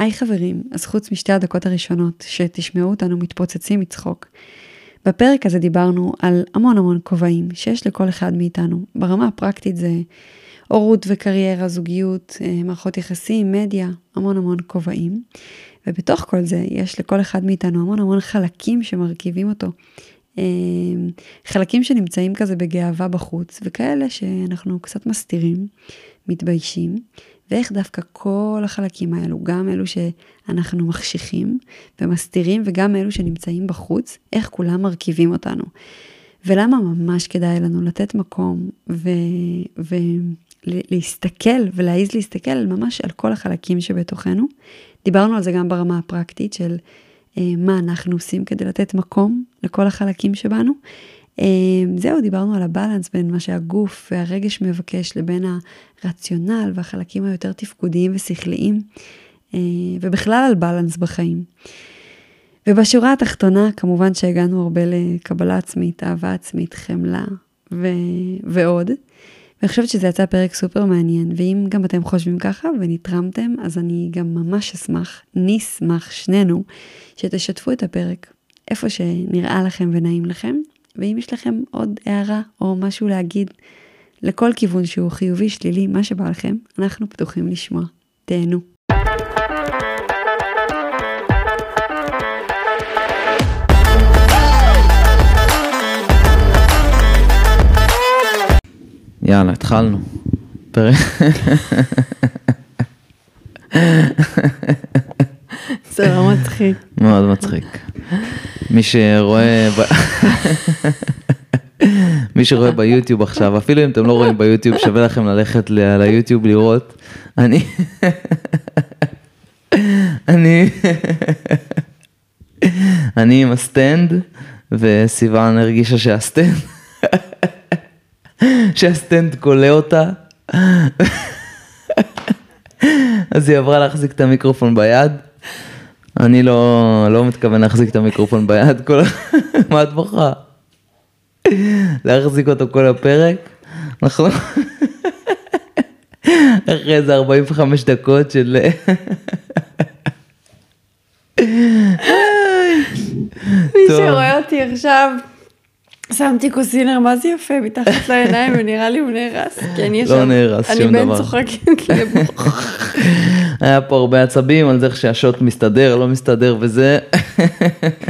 היי חברים, אז חוץ משתי הדקות הראשונות שתשמעו אותנו מתפוצצים מצחוק. בפרק הזה דיברנו על המון המון כובעים שיש לכל אחד מאיתנו. ברמה הפרקטית זה הורות וקריירה, זוגיות, אה, מערכות יחסים, מדיה, המון המון כובעים. ובתוך כל זה יש לכל אחד מאיתנו המון המון חלקים שמרכיבים אותו. אה, חלקים שנמצאים כזה בגאווה בחוץ, וכאלה שאנחנו קצת מסתירים, מתביישים, ואיך דווקא כל החלקים האלו, גם אלו שאנחנו מחשיכים ומסתירים, וגם אלו שנמצאים בחוץ, איך כולם מרכיבים אותנו. ולמה ממש כדאי לנו לתת מקום ולהסתכל ולהעיז להסתכל ממש על כל החלקים שבתוכנו. דיברנו על זה גם ברמה הפרקטית של אה, מה אנחנו עושים כדי לתת מקום לכל החלקים שבנו. אה, זהו, דיברנו על הבלנס בין מה שהגוף והרגש מבקש לבין הרציונל והחלקים היותר תפקודיים ושכליים, אה, ובכלל על בלנס בחיים. ובשורה התחתונה, כמובן שהגענו הרבה לקבלה עצמית, אהבה עצמית, חמלה ו... ועוד. ואני חושבת שזה יצא פרק סופר מעניין, ואם גם אתם חושבים ככה ונתרמתם, אז אני גם ממש אשמח, נשמח שנינו, שתשתפו את הפרק איפה שנראה לכם ונעים לכם, ואם יש לכם עוד הערה או משהו להגיד לכל כיוון שהוא חיובי, שלילי, מה שבא לכם, אנחנו פתוחים לשמוע. תהנו. יאללה, התחלנו. זה לא מצחיק. מאוד מצחיק. מי שרואה... מי שרואה ביוטיוב עכשיו, אפילו אם אתם לא רואים ביוטיוב, שווה לכם ללכת ליוטיוב לראות. אני... אני... אני עם הסטנד, וסיוון הרגישה שהסטנד... שהסטנד כולא אותה. אז היא עברה להחזיק את המיקרופון ביד. אני לא, לא מתכוון להחזיק את המיקרופון ביד, כל... מה את בוכה? להחזיק אותו כל הפרק. אנחנו... אחרי איזה 45 דקות של... מי שרואה אותי עכשיו, שמתי קוסינר, מה זה יפה, מתחת לעיניים, ונראה לי הוא נהרס. כי אני לא נהרס שום דבר. אני בן צוחקת לבוך. היה פה הרבה עצבים על זה שהשוט מסתדר, לא מסתדר וזה.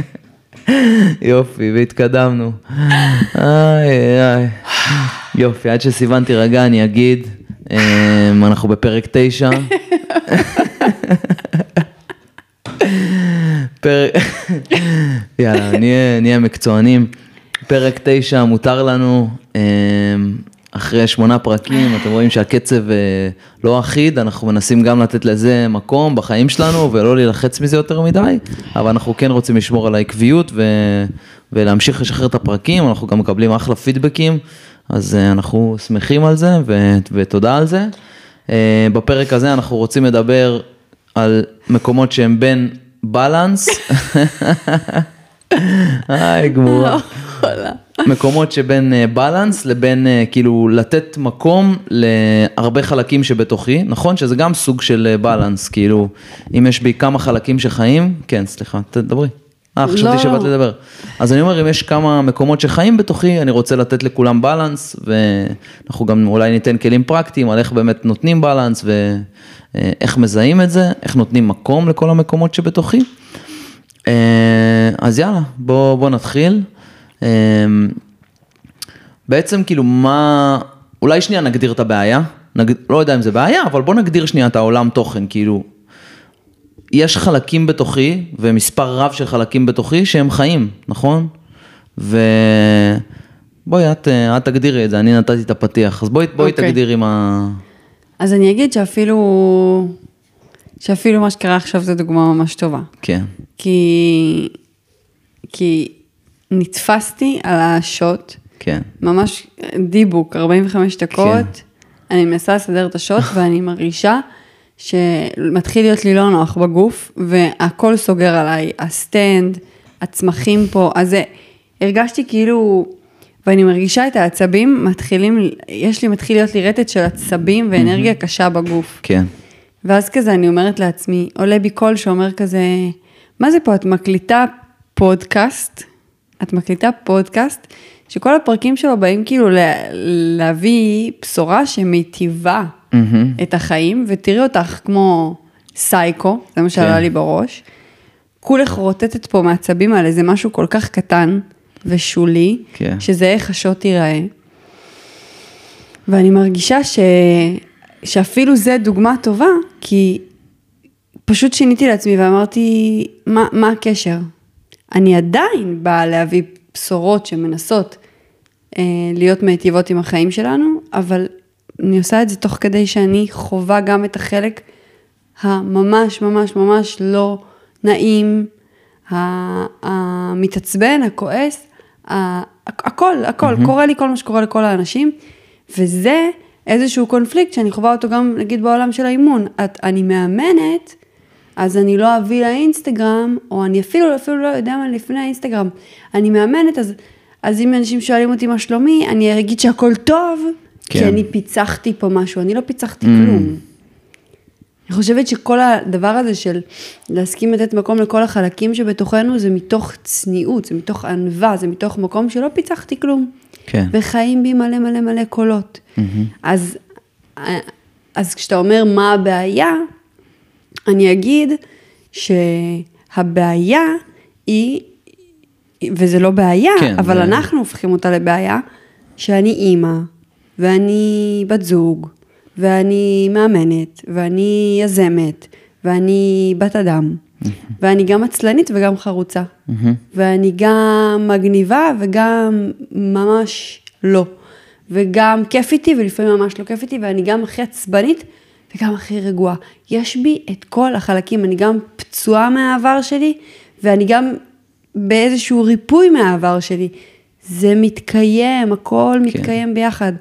יופי, והתקדמנו. איי איי. יופי, עד שסיוון תירגע אני אגיד, אמ, אנחנו בפרק תשע. פרק, יאללה, נהיה מקצוענים. פרק תשע מותר לנו, אמ, אחרי שמונה פרקים, אתם רואים שהקצב אה, לא אחיד, אנחנו מנסים גם לתת לזה מקום בחיים שלנו ולא להילחץ מזה יותר מדי, אבל אנחנו כן רוצים לשמור על העקביות ו... ולהמשיך לשחרר את הפרקים, אנחנו גם מקבלים אחלה פידבקים, אז אה, אנחנו שמחים על זה ו... ותודה על זה. אה, בפרק הזה אנחנו רוצים לדבר על מקומות שהם בין בלנס. היי, גמורה. לא מקומות שבין בלנס אה, לבין אה, כאילו לתת מקום להרבה חלקים שבתוכי, נכון? שזה גם סוג של בלנס, אה, כאילו, אם יש בי כמה חלקים שחיים, כן, סליחה, תדברי. אה, חשבתי לא. שבאת לדבר. אז אני אומר, אם יש כמה מקומות שחיים בתוכי, אני רוצה לתת לכולם בלנס, ואנחנו גם אולי ניתן כלים פרקטיים על איך באמת נותנים בלנס, ואיך מזהים את זה, איך נותנים מקום לכל המקומות שבתוכי. אז יאללה, בוא, בוא נתחיל. אמ, בעצם כאילו מה, אולי שנייה נגדיר את הבעיה, נג... לא יודע אם זה בעיה, אבל בוא נגדיר שנייה את העולם תוכן, כאילו, יש חלקים בתוכי ומספר רב של חלקים בתוכי שהם חיים, נכון? ובואי את, את תגדירי את זה, אני נתתי את הפתיח, אז בואי, בואי okay. אוקיי. תגדירי מה... אז אני אגיד שאפילו, שאפילו מה שקרה עכשיו זה דוגמה ממש טובה. כן. כי, כי נתפסתי על השוט. כן. ממש דיבוק, 45 דקות. כן. אני מנסה לסדר את השוט ואני מרגישה שמתחיל להיות לי לא נוח בגוף, והכל סוגר עליי, הסטנד, הצמחים פה, אז הרגשתי כאילו, ואני מרגישה את העצבים, מתחילים, יש לי, מתחיל להיות לי רטט של עצבים ואנרגיה. קשה בגוף. כן. ואז כזה אני אומרת לעצמי, עולה בי קול שאומר כזה, מה זה פה, את מקליטה פודקאסט, את מקליטה פודקאסט, שכל הפרקים שלו באים כאילו לה, להביא בשורה שמיטיבה מהמם. את החיים, ותראי אותך כמו סייקו, זה מה שעלה כן. לי בראש. כולך רוטטת פה מעצבים על איזה משהו כל כך קטן ושולי, כן. שזה איך השוט ייראה. ואני מרגישה ש... שאפילו זה דוגמה טובה, כי פשוט שיניתי לעצמי ואמרתי, מה, מה הקשר? אני עדיין באה להביא בשורות שמנסות אה, להיות מיטיבות עם החיים שלנו, אבל אני עושה את זה תוך כדי שאני חווה גם את החלק הממש ממש ממש לא נעים, המתעצבן, הכועס, הכל, הכל, mm-hmm. קורה לי כל מה שקורה לכל האנשים, וזה איזשהו קונפליקט שאני חווה אותו גם, נגיד, בעולם של האימון. את, אני מאמנת, אז אני לא אביא לאינסטגרם, או אני אפילו, אפילו לא יודע מה לפני האינסטגרם. אני מאמנת, אז, אז אם אנשים שואלים אותי מה שלומי, אני אגיד שהכל טוב, כן. כי. אני פיצחתי פה משהו, אני לא פיצחתי mm. כלום. אני חושבת שכל הדבר הזה של להסכים לתת מקום לכל החלקים שבתוכנו, זה מתוך צניעות, זה מתוך ענווה, זה מתוך מקום שלא פיצחתי כלום. כן. וחיים בי מלא מלא מלא קולות. אז, אז כשאתה אומר מה הבעיה, אני אגיד שהבעיה היא, וזה לא בעיה, כן, אבל זה- אנחנו הופכים אותה לבעיה, שאני אימא, ואני בת זוג, ואני מאמנת, ואני יזמת, ואני בת אדם, ואני גם עצלנית וגם חרוצה, ואני גם מגניבה וגם ממש לא, וגם כיף איתי ולפעמים ממש לא כיף איתי, ואני גם הכי עצבנית וגם הכי רגועה. יש בי את כל החלקים, אני גם פצועה מהעבר שלי, ואני גם באיזשהו ריפוי מהעבר שלי. זה מתקיים, הכל כן. מתקיים ביחד.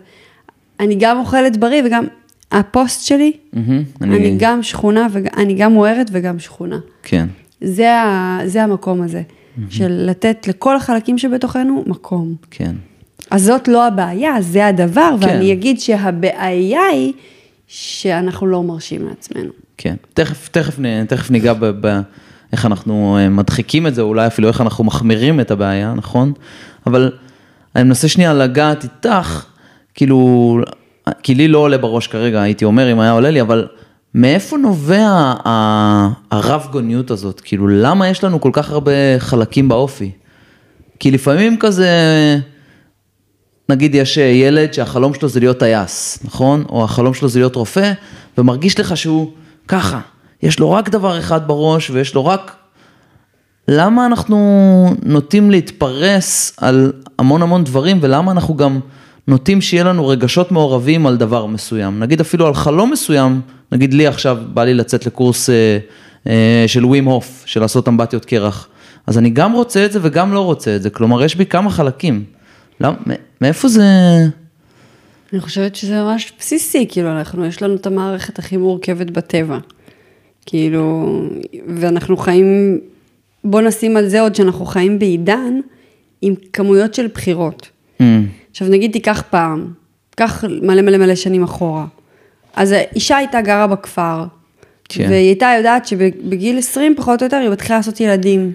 אני גם אוכלת בריא וגם, הפוסט שלי, מהמם. אני, אני גם שכונה, ואני גם מוארת וגם שכונה. כן. זה, ה, זה המקום הזה, של לתת לכל החלקים שבתוכנו מקום. כן. אז זאת לא הבעיה, זה הדבר, כן. ואני אגיד שהבעיה היא שאנחנו לא מרשים לעצמנו. כן, תכף, תכף, תכף ניגע ב, ב, איך אנחנו אה, מדחיקים את זה, אולי אפילו איך אנחנו מחמירים את הבעיה, נכון? אבל אני מנסה שנייה לגעת איתך, כאילו, כי לי לא עולה בראש כרגע, הייתי אומר אם היה עולה לי, אבל מאיפה נובע הרב גוניות הזאת? כאילו, למה יש לנו כל כך הרבה חלקים באופי? כי לפעמים כזה, נגיד יש אה, ילד שהחלום שלו זה להיות טייס, נכון? או החלום שלו זה להיות רופא, ומרגיש לך שהוא ככה, יש לו רק דבר אחד בראש ויש לו רק... למה אנחנו נוטים להתפרס על המון המון דברים ולמה אנחנו גם נוטים שיהיה לנו רגשות מעורבים על דבר מסוים? נגיד אפילו על חלום מסוים, נגיד לי עכשיו בא לי לצאת לקורס אה, אה, של ווים הוף, של לעשות אמבטיות קרח. אז אני גם רוצה את זה וגם לא רוצה את זה, כלומר יש בי כמה חלקים. למה, מ- מאיפה זה... אני חושבת שזה ממש בסיסי, כאילו, אנחנו, יש לנו את המערכת הכי מורכבת בטבע. כאילו, ואנחנו חיים, בוא נשים על זה עוד שאנחנו חיים בעידן עם כמויות של בחירות. Mm, עכשיו נגיד תיקח פעם, קח מלא מלא מלא שנים אחורה. אז האישה הייתה גרה בכפר, כן. והיא הייתה יודעת שבגיל 20 פחות או יותר היא מתחילה לעשות ילדים.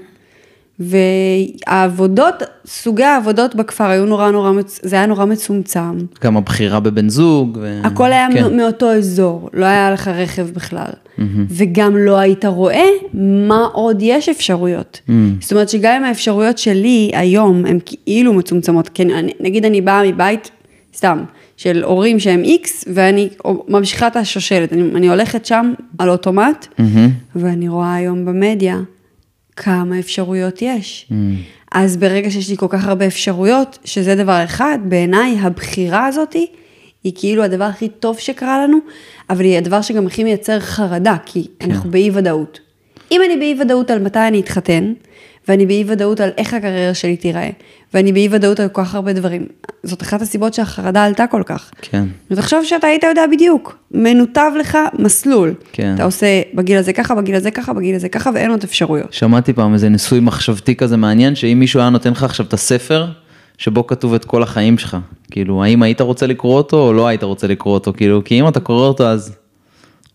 והעבודות, סוגי העבודות בכפר היו נורא נורא, זה היה נורא מצומצם. גם הבחירה בבן זוג. ו... הכל היה כן. מאותו אזור, לא היה לך רכב בכלל. וגם לא היית רואה מה עוד יש אפשרויות. זאת אומרת שגם אם האפשרויות שלי היום הן כאילו מצומצמות, כן, אני- נגיד אני באה מבית, סתם, של הורים שהם איקס, ואני ממשיכה את השושלת, אני, אני הולכת שם על אוטומט, מהמם. ואני רואה היום במדיה כמה אפשרויות יש. אז ברגע שיש לי כל כך הרבה אפשרויות, שזה דבר אחד, בעיניי הבחירה הזאתי היא כאילו הדבר הכי טוב שקרה לנו, אבל היא הדבר שגם הכי מייצר חרדה, כי אנחנו באי ודאות. אם אני באי ודאות על מתי אני אתחתן, ואני באי ודאות על איך הקריירה שלי תיראה, ואני באי ודאות על כל כך הרבה דברים, זאת אחת הסיבות שהחרדה עלתה כל כך. כן. ותחשוב שאתה היית יודע בדיוק, מנותב לך מסלול. כן. אתה עושה בגיל הזה ככה, בגיל הזה ככה, בגיל הזה ככה, ואין עוד אפשרויות. שמעתי פעם איזה ניסוי מחשבתי כזה מעניין, שאם מישהו היה נותן לך עכשיו את הספר, שבו כתוב את כל החיים שלך, כאילו, האם היית רוצה לקרוא אותו או לא היית רוצה לקרוא אותו, כאילו, כי אם אתה קורא אותו אז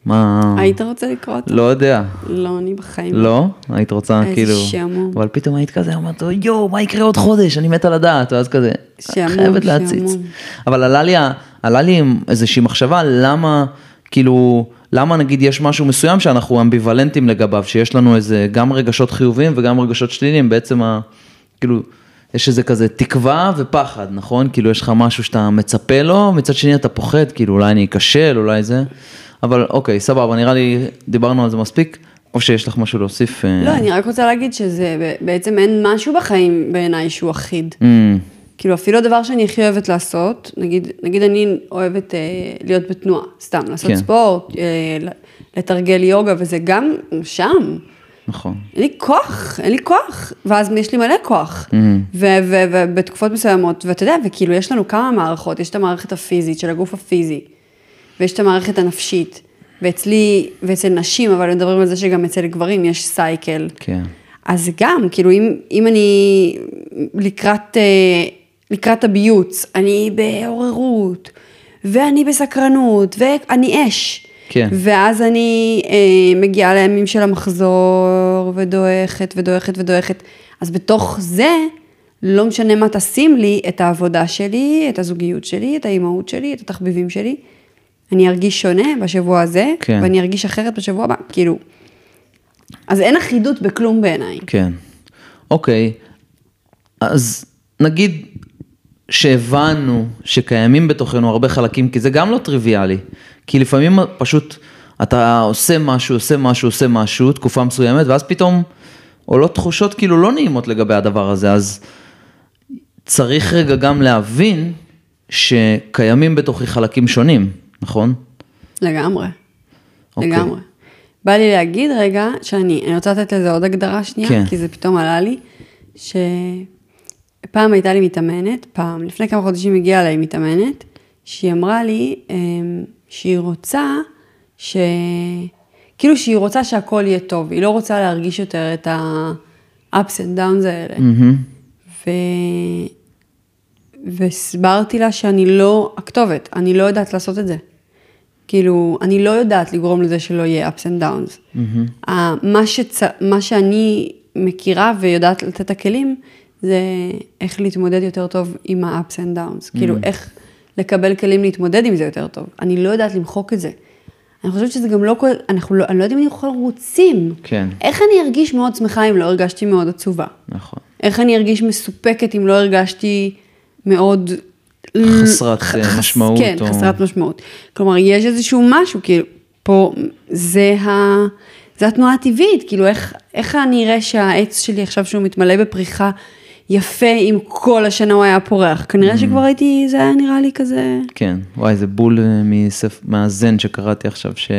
מה... היית רוצה לקרוא אותו? לא יודע. לא, אני בחיים. לא? היית רוצה איזה כאילו... שעמום. אבל פתאום היית כזה, אמרת, יואו, מה יקרה עוד חודש? אני מתה לדעת. ואז כזה, שעמום, חייבת להציץ. שעמום. אבל עלה לי, עלה לי איזושהי מחשבה, למה, כאילו, למה נגיד יש משהו מסוים שאנחנו אמביוולנטים לגביו, שיש לנו איזה גם רגשות חיוביים וגם רגשות שליליים, בעצם ה... כאילו, יש איזה כזה תקווה ופחד, נכון? כאילו יש לך משהו שאתה מצפה לו, מצד שני אתה פוחד, כאילו אולי אני אכשל, אולי זה, אבל אוקיי, סבבה, נראה לי דיברנו על זה מספיק, או שיש לך משהו להוסיף? אה? לא, אני רק רוצה להגיד שזה, בעצם אין משהו בחיים בעיניי שהוא אחיד. Mm, כאילו אפילו הדבר שאני הכי אוהבת לעשות, נגיד, נגיד אני אוהבת אה, להיות בתנועה, סתם, לעשות כן. ספורט, אה, לתרגל יוגה, וזה גם שם. נכון. אין לי כוח, אין לי כוח, ואז יש לי מלא כוח. Mm. ו- ובתקופות מסוימות, ואתה יודע, וכאילו יש לנו כמה מערכות, יש את המערכת הפיזית של הגוף הפיזי, ויש את המערכת הנפשית, ואצלי, ואצל נשים, אבל מדברים על זה שגם אצל גברים יש סייקל. כן. אז גם, כאילו, אם, אם אני לקראת, אה, לקראת הביוץ, אני בעוררות, ואני בסקרנות, ואני אש. כן. ואז אני אה, מגיעה לימים של המחזור, ודועכת, ודועכת, ודועכת. אז בתוך זה, לא משנה מה תשים לי, את העבודה שלי, את הזוגיות שלי, את האימהות שלי, את התחביבים שלי, אני ארגיש שונה בשבוע הזה, כן. ואני ארגיש אחרת בשבוע הבא, כאילו. אז אין אחידות בכלום בעיניי. כן. אוקיי, אז נגיד שהבנו שקיימים בתוכנו הרבה חלקים, כי זה גם לא טריוויאלי. כי לפעמים פשוט אתה עושה משהו, עושה משהו, עושה משהו, תקופה מסוימת, ואז פתאום עולות תחושות כאילו לא נעימות לגבי הדבר הזה, אז צריך רגע גם להבין שקיימים בתוכי חלקים שונים, נכון? לגמרי. אוקיי. לגמרי. בא לי להגיד רגע, שאני, אני רוצה לתת לזה עוד הגדרה שנייה, כן. כי זה פתאום עלה לי, שפעם הייתה לי מתאמנת, פעם, לפני כמה חודשים הגיעה אליי מתאמנת, שהיא אמרה לי אמ, שהיא רוצה, ש... כאילו שהיא רוצה שהכל יהיה טוב, היא לא רוצה להרגיש יותר את ה-ups and downs האלה. מהמם. ו... והסברתי לה שאני לא הכתובת, אני לא יודעת לעשות את זה. כאילו, אני לא יודעת לגרום לזה שלא יהיה ups and downs. Mm-hmm. מה, שצ... מה שאני מכירה ויודעת לתת את הכלים, זה איך להתמודד יותר טוב עם ה-ups and downs. Mm-hmm. כאילו, איך לקבל כלים להתמודד עם זה יותר טוב. אני לא יודעת למחוק את זה. אני חושבת שזה גם לא כל... אנחנו לא... אני לא יודעת אם אנחנו רוצים. כן. איך אני ארגיש מאוד שמחה אם לא הרגשתי מאוד עצובה? נכון. איך אני ארגיש מסופקת אם לא הרגשתי מאוד... חסרת, ח- אה, חס- משמעות כן, או- חסרת משמעות. כלומר, יש איזשהו משהו, כאילו, פה, זה, ה, זה התנועה הטבעית, כאילו, איך, איך אני אראה שהעץ שלי עכשיו שהוא מתמלא בפריחה יפה, אם כל השנה הוא היה פורח? כנראה שכבר הייתי, זה היה נראה לי כזה... כן, וואי, זה בול אה, מספ... מהזן שקראתי עכשיו, ש...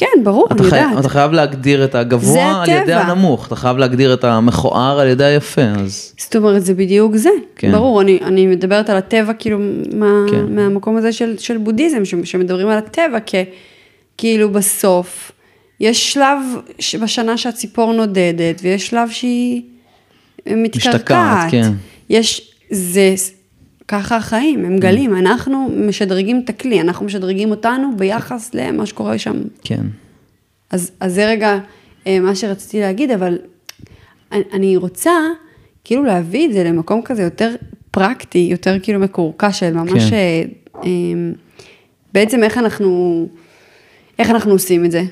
כן, ברור, אני חי... יודעת. אתה חייב להגדיר את הגבוה על ידי הטבע. הנמוך, אתה חייב להגדיר את המכוער על ידי היפה, אז זאת אומרת, זה בדיוק זה. כן. ברור, אני, אני מדברת על הטבע, כאילו, מה, כן. מהמקום הזה של, של בודהיזם, ש, שמדברים על הטבע, כ, כאילו בסוף, יש שלב בשנה שהציפור נודדת, ויש שלב שהיא מתקרקעת. משתקעת, כן. יש, זה, ככה החיים, הם גלים, אנחנו משדרגים את הכלי, אנחנו משדרגים אותנו ביחס למה שקורה שם כן, אז, אז זה רגע אה, מה שרציתי להגיד, אבל אני, רוצה כאילו להביא את זה למקום כזה יותר פרקטי, יותר כאילו מקורקע של ממש, כן. אה, אה, בעצם איך אנחנו, איך אנחנו עושים את זה.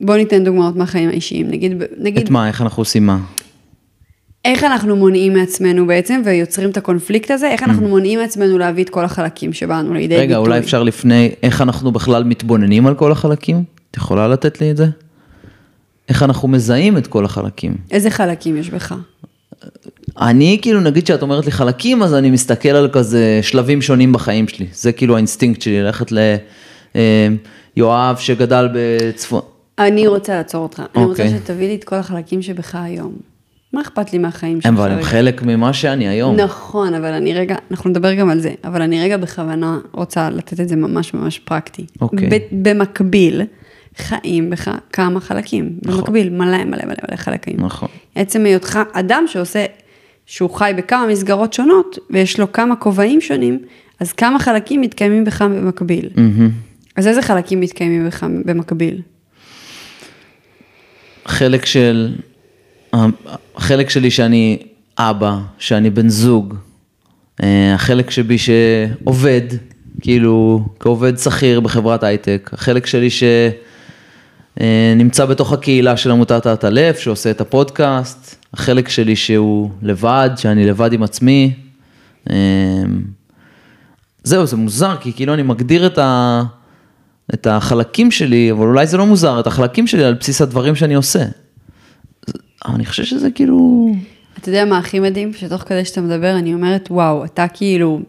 בואו ניתן דוגמאות מהחיים האישיים, נגיד, נגיד את מה, איך אנחנו עושים מה? איך אנחנו מונעים מעצמנו בעצם ויוצרים את הקונפליקט הזה, איך אנחנו מונעים מעצמנו להביא את כל החלקים שבאנו לידי ביטוי. רגע, אולי אפשר לפני, איך אנחנו בכלל מתבוננים על כל החלקים? את יכולה לתת לי את זה? איך אנחנו מזהים את כל החלקים? איזה חלקים יש בך? אני כאילו, נגיד שאת אומרת לי חלקים, אז אני מסתכל על כזה שלבים שונים בחיים שלי. זה כאילו האינסטינקט שלי, ללכת ליואב שגדל בצפון. אני רוצה לעצור אותך. אני רוצה אוקיי. שתביא לי את כל החלקים שבך היום. מה אכפת לי מהחיים שלך? אבל הם? חלק ממה שאני היום. נכון, אבל אני רגע, אנחנו נדבר גם על זה, אבל אני רגע בכוונה רוצה לתת את זה ממש ממש פרקטי. אוקיי. במקביל, חיים בך כמה חלקים. נכון. במקביל, מלא מלא מלא מלא חלקים. נכון. עצם היותך אדם שעושה, שהוא חי בכמה מסגרות שונות, ויש לו כמה כובעים שונים, אז כמה חלקים מתקיימים בך במקביל. אז איזה חלקים מתקיימים בך במקביל? חלק של, החלק שלי שאני אבא, שאני בן זוג, אה, החלק שבי שעובד, כאילו כעובד שכיר בחברת הייטק, החלק שלי שנמצא בתוך הקהילה של עמותת האטלף, שעושה את הפודקאסט, החלק שלי שהוא לבד, שאני לבד עם עצמי. אה, זהו, זה מוזר, כי כאילו אני מגדיר את, ה, את החלקים שלי, אבל אולי זה לא מוזר, את החלקים שלי על בסיס הדברים שאני עושה. אבל אני חושב שזה כאילו... אתה יודע מה הכי מדהים? שתוך כדי שאתה מדבר, אני אומרת, וואו, אתה כאילו...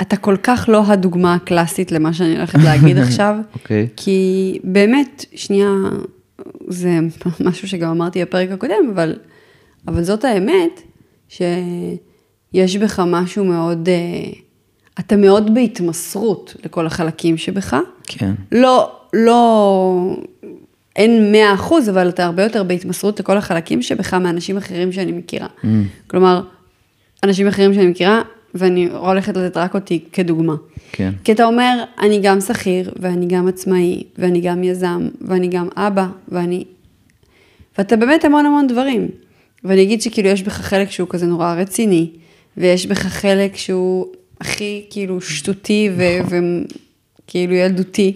אתה כל כך לא הדוגמה הקלאסית למה שאני הולכת להגיד עכשיו. אוקיי. Okay. כי באמת, שנייה, זה משהו שגם אמרתי בפרק הקודם, אבל, אבל זאת האמת, שיש בך משהו מאוד, אה, אתה מאוד בהתמסרות לכל החלקים שבך. כן. לא, לא, אין מאה אחוז, אבל אתה הרבה יותר בהתמסרות לכל החלקים שבך מאנשים אחרים שאני מכירה. Mm. כלומר, אנשים אחרים שאני מכירה, ואני הולכת לתת רק אותי כדוגמה. כן. כי אתה אומר, אני גם שכיר, ואני גם עצמאי, ואני גם יזם, ואני גם אבא, ואני... ואתה באמת המון המון דברים. ואני אגיד שכאילו יש בך חלק שהוא כזה נורא רציני, ויש בך חלק שהוא הכי כאילו שטותי וכאילו ילדותי.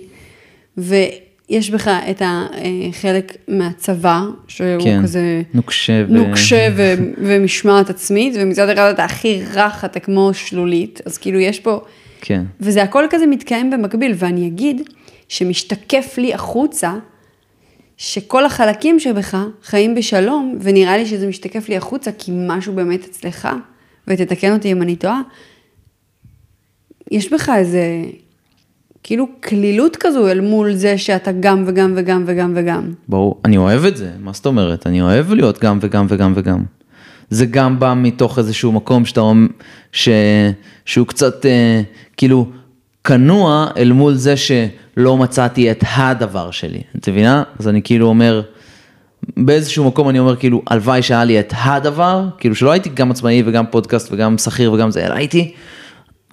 ו... יש בך את החלק מהצבא, שהוא כן, כזה... נוקשה. ו... נוקשה ו... ומשמעת עצמית, ומצד אחד אתה הכי רך, אתה כמו שלולית, אז כאילו יש פה... כן. וזה הכל כזה מתקיים במקביל, ואני אגיד שמשתקף לי החוצה, שכל החלקים שבך חיים בשלום, ונראה לי שזה משתקף לי החוצה, כי משהו באמת אצלך, ותתקן אותי אם אני טועה, יש בך איזה כאילו כלילות כזו אל מול זה שאתה גם וגם וגם וגם וגם. ברור, אני אוהב את זה, מה זאת אומרת? אני אוהב להיות גם וגם וגם וגם. זה גם בא מתוך איזשהו מקום שאתה אומר, ש... שהוא קצת אה, כאילו כנוע אל מול זה שלא מצאתי את הדבר שלי, את מבינה? אז אני כאילו אומר, באיזשהו מקום אני אומר כאילו, הלוואי שהיה לי את הדבר, כאילו שלא הייתי גם עצמאי וגם פודקאסט וגם שכיר וגם זה, אלא הייתי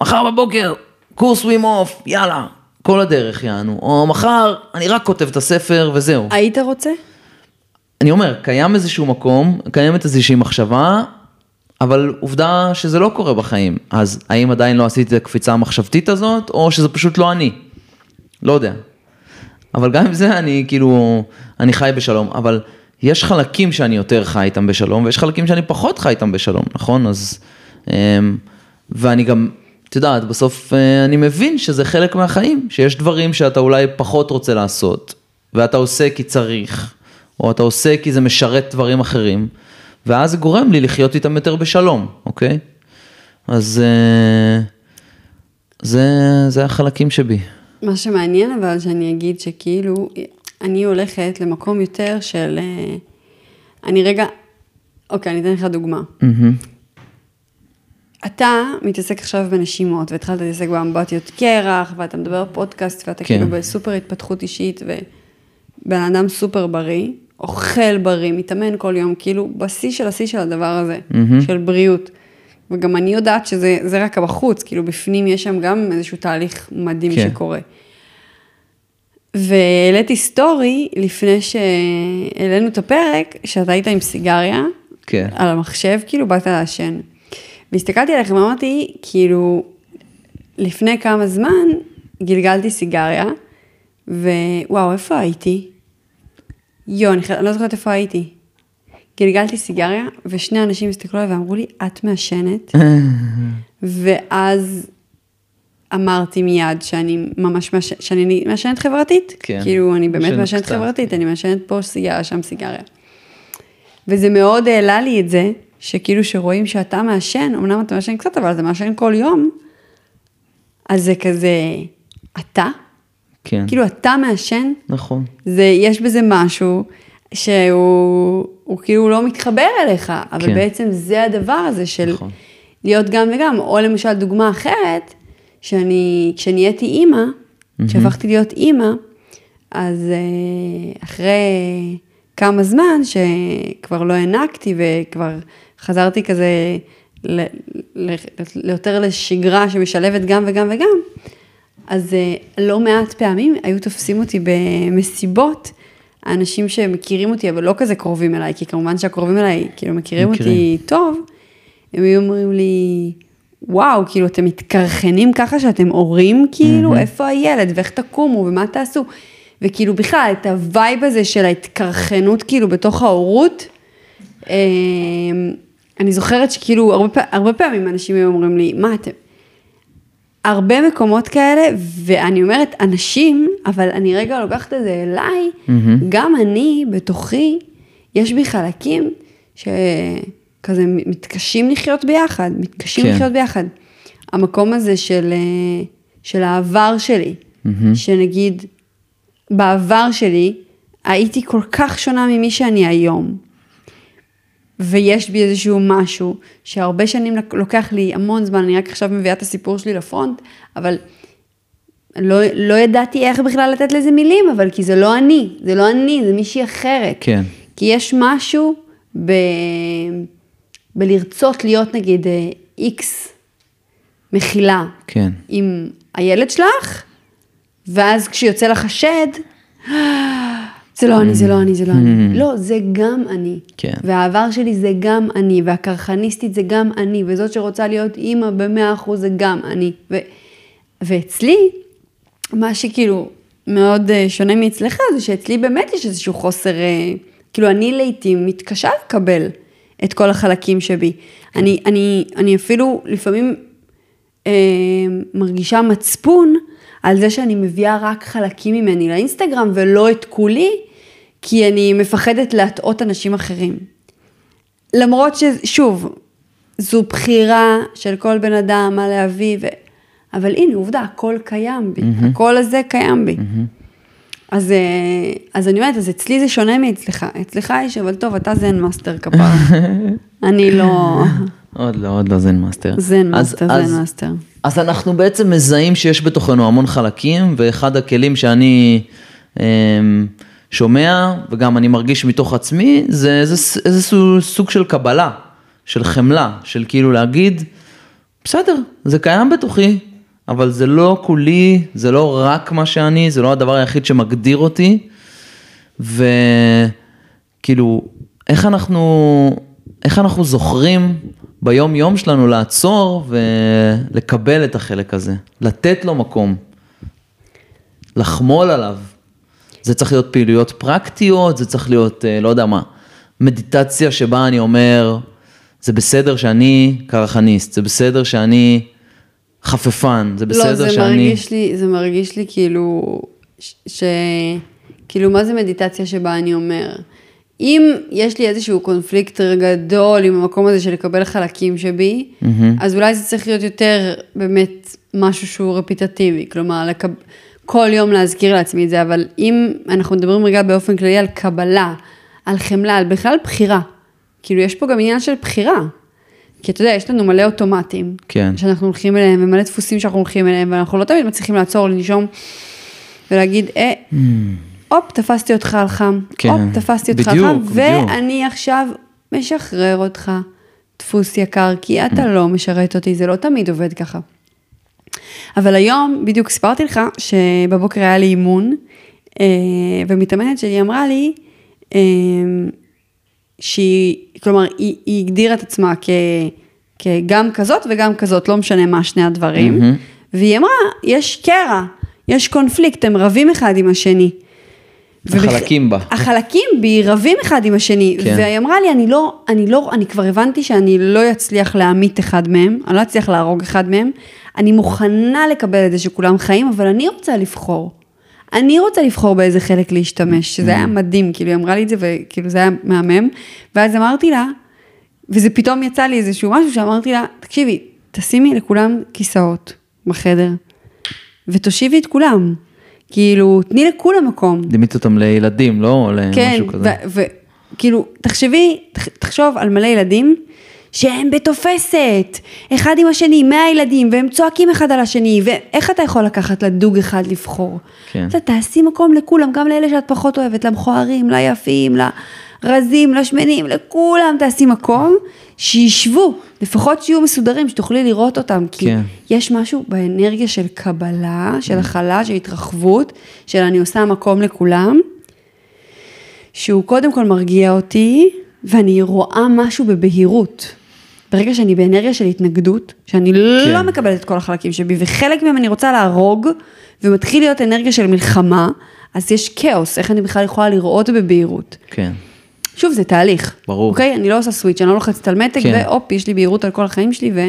מחר בבוקר, קורס ווים אוף, יאללה, כל הדרך יענו, או מחר אני רק כותב את הספר וזהו. היית רוצה? אני אומר, קיים איזשהו מקום, קיימת איזושהי מחשבה, אבל עובדה שזה לא קורה בחיים. אז האם עדיין לא עשיתי את הקפיצה המחשבתית הזאת, או שזה פשוט לא אני? לא יודע. אבל גם עם זה אני כאילו, אני חי בשלום, אבל יש חלקים שאני יותר חי איתם בשלום, ויש חלקים שאני פחות חי איתם בשלום, נכון? אז, אמ, ואני גם את יודעת, בסוף אה, אני מבין שזה חלק מהחיים, שיש דברים שאתה אולי פחות רוצה לעשות, ואתה עושה כי צריך, או אתה עושה כי זה משרת דברים אחרים, ואז זה גורם לי לחיות איתם יותר בשלום, אוקיי? אז אה, זה, זה החלקים שבי. מה שמעניין אבל שאני אגיד שכאילו, אני הולכת למקום יותר של, אה, אני רגע, אוקיי, אני אתן לך דוגמה. Mm-hmm. אתה מתעסק עכשיו בנשימות, והתחלת להתעסק באמבטיות קרח, ואתה מדבר פודקאסט, ואתה כן. כאילו בסופר התפתחות אישית, ובן אדם סופר בריא, אוכל בריא, מתאמן כל יום, כאילו בשיא של השיא של הדבר הזה, mm-hmm. של בריאות. וגם אני יודעת שזה רק בחוץ, כאילו בפנים יש שם גם איזשהו תהליך מדהים כן. שקורה. והעליתי סטורי לפני שהעלינו את הפרק, שאתה היית עם סיגריה, כן. על המחשב, כאילו באת לעשן. והסתכלתי עליך ואמרתי, כאילו, לפני כמה זמן גלגלתי סיגריה, ווואו, איפה הייתי? יואו, אני, אני לא זוכרת איפה הייתי. גלגלתי סיגריה, ושני אנשים הסתכלו עליי ואמרו לי, את מעשנת? ואז אמרתי מיד שאני ממש מעשנת, שאני מעשנת חברתית. כן. כאילו, אני באמת מעשנת חברתית, אני מעשנת פה סיגריה, שם סיגריה. וזה מאוד העלה לי את זה, שכאילו שרואים שאתה מעשן, אמנם אתה מעשן קצת, אבל אתה מעשן כל יום, אז זה כזה, אתה? כן. כאילו אתה מעשן? נכון. זה, יש בזה משהו שהוא הוא כאילו לא מתחבר אליך, אבל כן. בעצם זה הדבר הזה של נכון. להיות גם וגם, או למשל דוגמה אחרת, שאני, כשנהייתי אימא, mm-hmm. כשהפכתי להיות אימא, אז אה, אחרי כמה זמן שכבר לא הענקתי וכבר חזרתי כזה ל, ל, יותר לשגרה שמשלבת גם וגם וגם, אז אה, לא מעט פעמים היו תופסים אותי במסיבות, האנשים שמכירים אותי, אבל לא כזה קרובים אליי, כי כמובן שהקרובים אליי, כאילו, מכירים מכירים. אותי טוב, הם היו אומרים לי, וואו, כאילו, אתם מתקרחנים ככה שאתם הורים, כאילו, איפה הילד, ואיך תקומו, ומה תעשו? וכאילו, בכלל, את ה vibe הזה של ההתקרחנות, כאילו, בתוך ההורות, אה, אני זוכרת שכאילו, הרבה, הרבה פעמים אנשים היו אומרים לי, מה אתם... הרבה מקומות כאלה, ואני אומרת אנשים, אבל אני רגע לוקחת את זה אליי, גם אני, בתוכי, יש בי חלקים שכזה מתקשים לחיות ביחד, מתקשים כן. לחיות ביחד. המקום הזה של, אה, של העבר שלי, שנגיד, בעבר שלי, הייתי כל כך שונה ממי שאני היום. ויש בי איזשהו משהו שהרבה שנים לוקח לי המון זמן, אני רק עכשיו מביאה את הסיפור שלי לפרונט, אבל לא, לא ידעתי איך בכלל לתת לזה מילים, אבל כי זה לא אני, זה לא אני, זה מישהי אחרת. כן. כי יש משהו ב... בלרצות להיות נגיד איקס מכילה כן. עם הילד שלך, ואז כשיוצא לך השד, זה לא אני, זה לא אני, זה לא אני. לא, זה גם אני. כן. והעבר שלי זה גם אני, והקרחניסטית זה גם אני, וזאת שרוצה להיות אימא במאה אחוז זה גם אני. ו... ואצלי, מה שכאילו מאוד אה, שונה מאצלך, זה שאצלי באמת יש איזשהו חוסר, אה, כאילו אני לעיתים מתקשה לקבל את כל החלקים שבי. אני, אני, אני אפילו לפעמים אה, מרגישה מצפון על זה שאני מביאה רק חלקים ממני לאינסטגרם ולא את כולי, כי אני מפחדת להטעות אנשים אחרים. למרות ששוב, זו בחירה של כל בן אדם מה להביא, ו... אבל הנה עובדה, הכל קיים בי, mm-hmm. הקול הזה קיים בי. Mm-hmm. אז, אה, אז אני אומרת, אז אצלי זה שונה מאצלך, אצלך יש, אבל טוב, אתה Zen master כפרה. אני לא עוד לא, עוד לא Zen master. Zen master, Zen master. אז אנחנו בעצם מזהים שיש בתוכנו המון חלקים, ואחד הכלים שאני אמ, שומע, וגם אני מרגיש מתוך עצמי, זה איזה, סוג של קבלה, של חמלה, של כאילו להגיד, בסדר, זה קיים בתוכי, אבל זה לא כולי, זה לא רק מה שאני, זה לא הדבר היחיד שמגדיר אותי, וכאילו, איך אנחנו, איך אנחנו זוכרים ביום יום שלנו לעצור ולקבל את החלק הזה, לתת לו מקום, לחמול עליו. זה צריך להיות פעילויות פרקטיות, זה צריך להיות, אה, לא יודע מה, מדיטציה שבה אני אומר, זה בסדר שאני קרחניסט, זה בסדר שאני חפפן, זה בסדר לא, זה שאני... מרגיש לי, זה מרגיש לי כאילו, ש... ש... כאילו, מה זה מדיטציה שבה אני אומר? אם יש לי איזשהו קונפליקט גדול עם המקום הזה של לקבל חלקים שבי, אז אולי זה צריך להיות יותר באמת משהו שהוא רפיטטיבי, כלומר, לקב... כל יום להזכיר לעצמי את זה, אבל אם אנחנו מדברים רגע באופן כללי על קבלה, על חמלה, על בכלל בחירה, כאילו יש פה גם עניין של בחירה. כי אתה יודע, יש לנו מלא אוטומטים, כן. שאנחנו הולכים אליהם, ומלא דפוסים שאנחנו הולכים אליהם, ואנחנו לא תמיד מצליחים לעצור, לנשום, ולהגיד, אה, הופ, תפסתי אותך על חם, כן, הופ, תפסתי אותך על בדיוק, חם, בדיוק. ואני עכשיו משחרר אותך, דפוס יקר, כי אתה לא משרת אותי, זה לא תמיד עובד ככה. אבל היום, בדיוק סיפרתי לך, שבבוקר היה לי אימון, אה, ומתאמנת שלי אמרה לי, אה, שהיא, כלומר, היא, היא הגדירה את עצמה כ, כגם כזאת וגם כזאת, לא משנה מה שני הדברים, מהמם. והיא אמרה, יש קרע, יש קונפליקט, הם רבים אחד עם השני. החלקים בה. החלקים בי רבים אחד עם השני, כן. והיא אמרה לי, אני לא, אני לא, אני כבר הבנתי שאני לא אצליח להמית אחד מהם, אני לא אצליח להרוג אחד מהם, אני מוכנה לקבל את זה שכולם חיים, אבל אני רוצה לבחור. אני רוצה לבחור באיזה חלק להשתמש, שזה היה מדהים, כאילו היא אמרה לי את זה וכאילו זה היה מהמם, ואז אמרתי לה, וזה פתאום יצא לי איזשהו משהו שאמרתי לה, תקשיבי, תשימי לכולם כיסאות בחדר, ותושיבי את כולם, כאילו, תני לכולם מקום. דימית אותם לילדים, לא כן. וכאילו, תחשבי, תח- תחשוב על מלא ילדים שהם בתופסת, אחד עם השני, מאה ילדים, והם צועקים אחד על השני, ואיך אתה יכול לקחת לדוג אחד לבחור? כן. אתה תעשי מקום לכולם, גם לאלה שאת פחות אוהבת, למכוערים, ליפים. לרזים, לשמנים, לכולם תעשי מקום, שישבו, לפחות שיהיו מסודרים, שתוכלי לראות אותם, כי כן. יש משהו באנרגיה של קבלה, של הכלה, של התרחבות, של אני עושה מקום לכולם, שהוא קודם כל מרגיע אותי, ואני רואה משהו בבהירות. ברגע שאני באנרגיה של התנגדות, שאני כן. לא מקבלת את כל החלקים שבי, וחלק מהם אני רוצה להרוג, ומתחיל להיות אנרגיה של מלחמה, אז יש כאוס, איך אני בכלל יכולה לראות בבהירות. כן. שוב, זה תהליך. ברור. אוקיי? אני לא עושה סוויץ', אני לא לוחצת על מתג, כן. והופ, יש לי בהירות על כל החיים שלי, ו...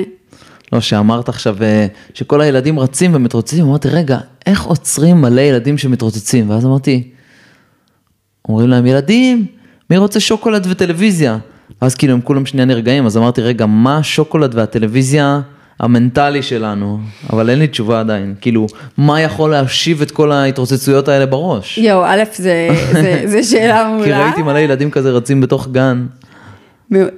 לא, שאמרת עכשיו אה, שכל הילדים רצים ומתרוצצים, אמרתי, רגע, איך עוצרים מלא ילדים שמתרוצצים? ואז אמרתי, אומרים להם, ילדים, מי רוצה שוקולד וטלוויזיה? ואז כאילו הם כולם שנייה נרגעים, אז אמרתי, רגע, מה השוקולד והטלוויזיה המנטלי שלנו? אבל אין לי תשובה עדיין. כאילו, מה יכול להשיב את כל ההתרוצצויות האלה בראש? יואו, א', זה, זה, זה שאלה מעולה. כי ראיתי מלא ילדים כזה רצים בתוך גן.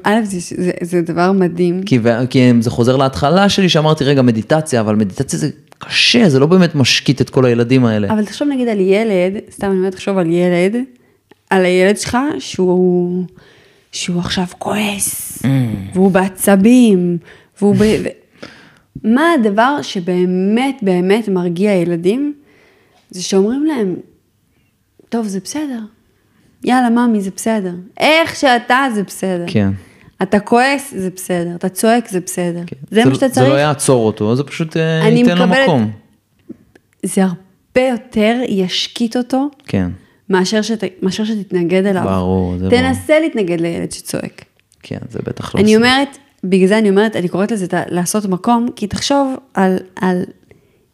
א', זה, זה, זה דבר מדהים. כי, כי זה חוזר להתחלה שלי שאמרתי רגע מדיטציה אבל מדיטציה זה קשה זה לא באמת משקיט את כל הילדים האלה. אבל תחשוב נגיד על ילד, סתם אני אומרת, תחשוב על ילד, על הילד שלך שהוא, שהוא עכשיו כועס, Mm. והוא בעצבים, והוא ב... ו... מה הדבר שבאמת באמת מרגיע ילדים? זה שאומרים להם, טוב, זה בסדר. יאללה, ממי, זה בסדר. איך שאתה, זה בסדר. כן. אתה כועס, זה בסדר. אתה צועק, זה בסדר. זה זה, מה שאתה זה צריך. לא יעצור אותו זה פשוט אה, ייתן לו מקבלת- מקום. זה הרבה יותר ישקיט אותו כן. מאשר, שת, מאשר שתתנגד אליו. ברור, זה תנסה להתנגד לילד שצועק. כן זה בטח לא. אני עושה. אומרת, בגלל זה אני אומרת, אני קוראת לזה לעשות מקום, כי תחשוב על, על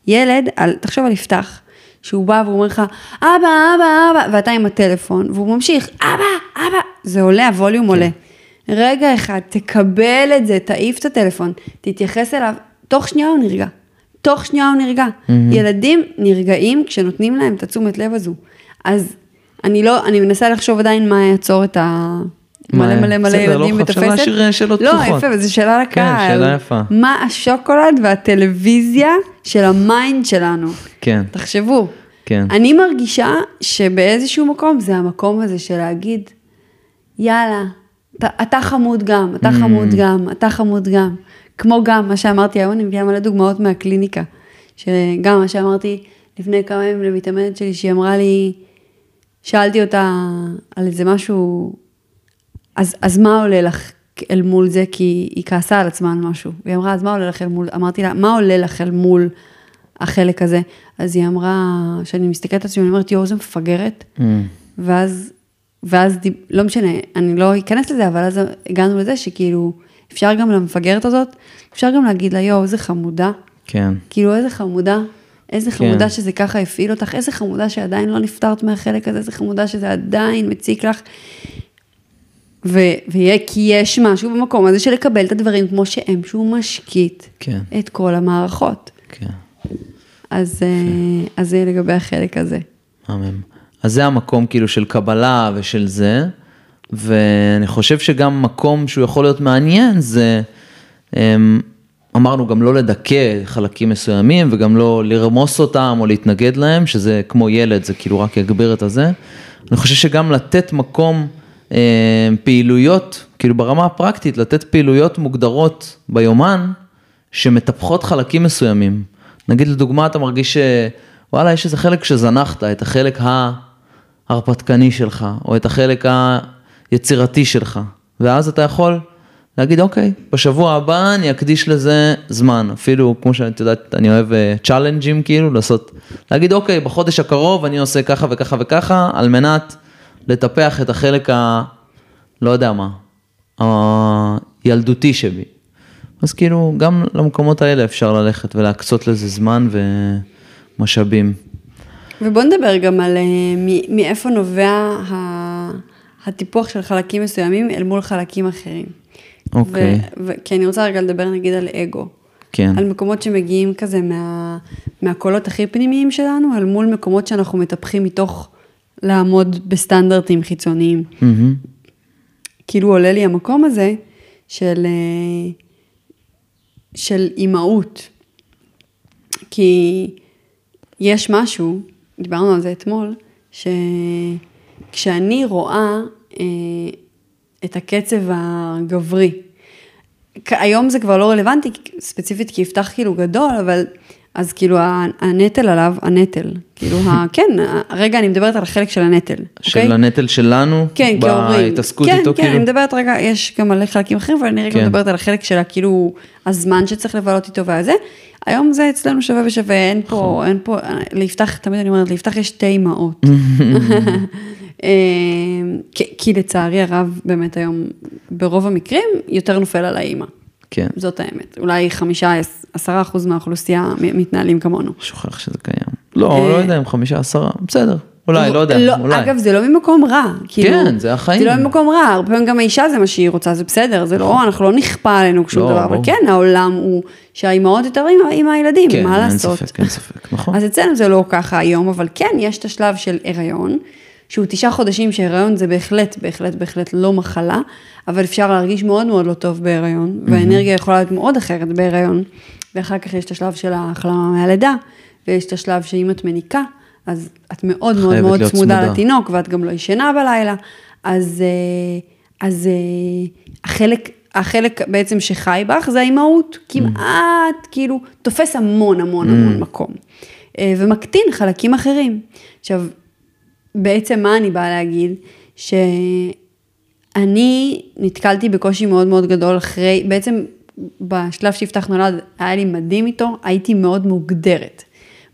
ילד, על, תחשוב על יפתח, שהוא בא והוא אומר לך, אבא, אבא, אבא, ואתה עם הטלפון, והוא ממשיך, אבא, אבא, זה עולה, הווליום כן. עולה. רגע אחד, תקבל את זה, תעיף את הטלפון, תתייחס אליו, תוך שנייה הוא נרגע. תוך שנייה הוא נרגע. ילדים נרגעים כשנותנים להם את התשומת לב הזו. אז אני לא, אני מנסה לחשוב עדיין מה יעצור את ה... מלא מלא מלא בסדר, לא ילדים חייב, אפשר בתפסת. להשאיר, אה, שאלות לא, פתוחות. יפה, וזו שאלה לקהל. כן, שאלה יפה. מה השוקולד והטלוויזיה של ה mind שלנו? כן. תחשבו. כן. אני מרגישה שבאיזשהו מקום זה המקום הזה של להגיד, יאללה, אתה, אתה חמוד גם, אתה Mm. חמוד גם, אתה חמוד גם. כמו גם מה שאמרתי היום, אני מביאה מלא דוגמאות מהקליניקה. שגם מה שאמרתי לפני כמה ימים למתאמנת שלי, שהיא אמרה לי, שאלתי אותה על איזה משהו, אז, אז מה עולה לך אל מול זה? כי היא כעסה על עצמה על משהו. והיא אמרה, אז מה עולה לך אל מול, אמרתי לה, מה עולה לך אל מול החלק הזה? אז היא אמרה, שאני מסתכלת על עצמי, אני אומרת, יואו, זה מפגרת. Mm. ואז, ואז, לא משנה, אני לא אכנס לזה, אבל אז הגענו לזה שכאילו, אפשר גם למפגרת הזאת, אפשר גם להגיד לה, יואו, איזה חמודה. כן. כאילו, איזה חמודה, איזה כן. חמודה שזה ככה הפעיל אותך, איזה חמודה שעדיין לא נפטרת מהחלק הזה, איזה חמודה שזה עדיין מציק לך. ו- ויהיה, כי יש משהו במקום הזה של לקבל את הדברים כמו שהם, שהוא משקיט כן. את כל המערכות. כן. אז, אה, אז זה לגבי החלק הזה. מהמם. אז זה המקום כאילו של קבלה ושל זה, ואני חושב שגם מקום שהוא יכול להיות מעניין זה, אמ, אמרנו גם לא לדכא חלקים מסוימים וגם לא לרמוס אותם או להתנגד להם, שזה כמו ילד, זה כאילו רק יגביר את הזה. אני חושב שגם לתת מקום, אמ, פעילויות, כאילו ברמה הפרקטית, לתת פעילויות מוגדרות ביומן, שמטפחות חלקים מסוימים. נגיד לדוגמה אתה מרגיש שוואלה יש איזה חלק שזנחת, את החלק ההרפתקני שלך, או את החלק היצירתי שלך, ואז אתה יכול להגיד אוקיי, בשבוע הבא אני אקדיש לזה זמן, אפילו כמו שאת יודעת, אני אוהב צ'אלנג'ים כאילו, לעשות, להגיד אוקיי, בחודש הקרוב אני עושה ככה וככה וככה, על מנת לטפח את החלק ה... לא יודע מה, הילדותי שבי. אז כאילו, גם למקומות האלה אפשר ללכת ולהקצות לזה זמן ומשאבים. ובוא נדבר גם על אה, מאיפה נובע ה- הטיפוח של חלקים מסוימים אל מול חלקים אחרים. אוקיי. ו- כי אני רוצה רגע לדבר נגיד על אגו. כן. על מקומות שמגיעים כזה מה, מהקולות הכי פנימיים שלנו, אל מול מקומות שאנחנו מטפחים מתוך לעמוד בסטנדרטים חיצוניים. מהמם. כאילו עולה לי המקום הזה של, אה, של אימהות. כי יש משהו, דיברנו על זה אתמול, שכשאני רואה, אה, אה, את הקצב הגברי. היום זה כבר לא רלוונטי, ספציפית כי יפתח כאילו גדול, אבל אז כאילו הנטל עליו, הנטל, כאילו, ה, כן, רגע, אני מדברת על החלק של הנטל, של אוקיי? הנטל שלנו, כן, כהורים. בהתעסקות כן, איתו, כן, כאילו. אני מדברת רגע, יש גם מלא חלקים אחרים, אבל אני רגע כן. מדברת על החלק של הכאילו, הזמן שצריך לבלות איתו והזה. היום זה אצלנו שווה ושווה, אין נכון. פה, אין פה, ליפתח, תמיד אני אומרת, ליפתח יש שתי אמהות. אה, כי- כי לצערי הרב, באמת היום, ברוב המקרים, יותר נופל על האימא. כן, זאת האמת. אולי חמישה, עשרה אחוז מהאוכלוסייה מתנהלים כמונו. שוכח שזה קיים. לא, אה, לא יודע אם חמישה עשרה, בסדר. אולי, לא יודע, אולי. אגב, זה לא ממקום רע. כאילו, כן, זה החיים. זה לא ממקום רע, הרבה פעמים גם האישה זה מה שהיא רוצה, זה בסדר, זה לא, אנחנו לא נכפה עלינו שום לא, דבר, אבל. כן, העולם הוא שהאימהות יותר עם, הילדים, כן, מה אין לעשות? ספק, אין ספק, נכון. אז אצלנו זה לא ככה היום, אבל כן, יש את השלב של הריון, שהוא תשעה חודשים שהריון זה בהחלט, בהחלט, בהחלט לא מחלה, אבל אפשר להרגיש מאוד מאוד לא טוב בהריון, והאנרגיה יכולה להיות מאוד אחרת בהריון, ואחר כך יש את השלב של ההחלמה מהלידה, ויש את השלב שאם את מניקה, אז את מאוד מאוד מאוד צמודה צמודה. לתינוק, ואת גם לא ישנה בלילה, אז, אה, אז אה, החלק, החלק בעצם שחי בך זה האימהות, כמעט כאילו תופס המון המון המון מקום, אה, ומקטין חלקים אחרים. עכשיו, בעצם מה אני באה להגיד? שאני נתקלתי בקושי מאוד מאוד גדול אחרי, בעצם בשלב שיפתח נולד היה לי מדהים איתו, הייתי מאוד מוגדרת.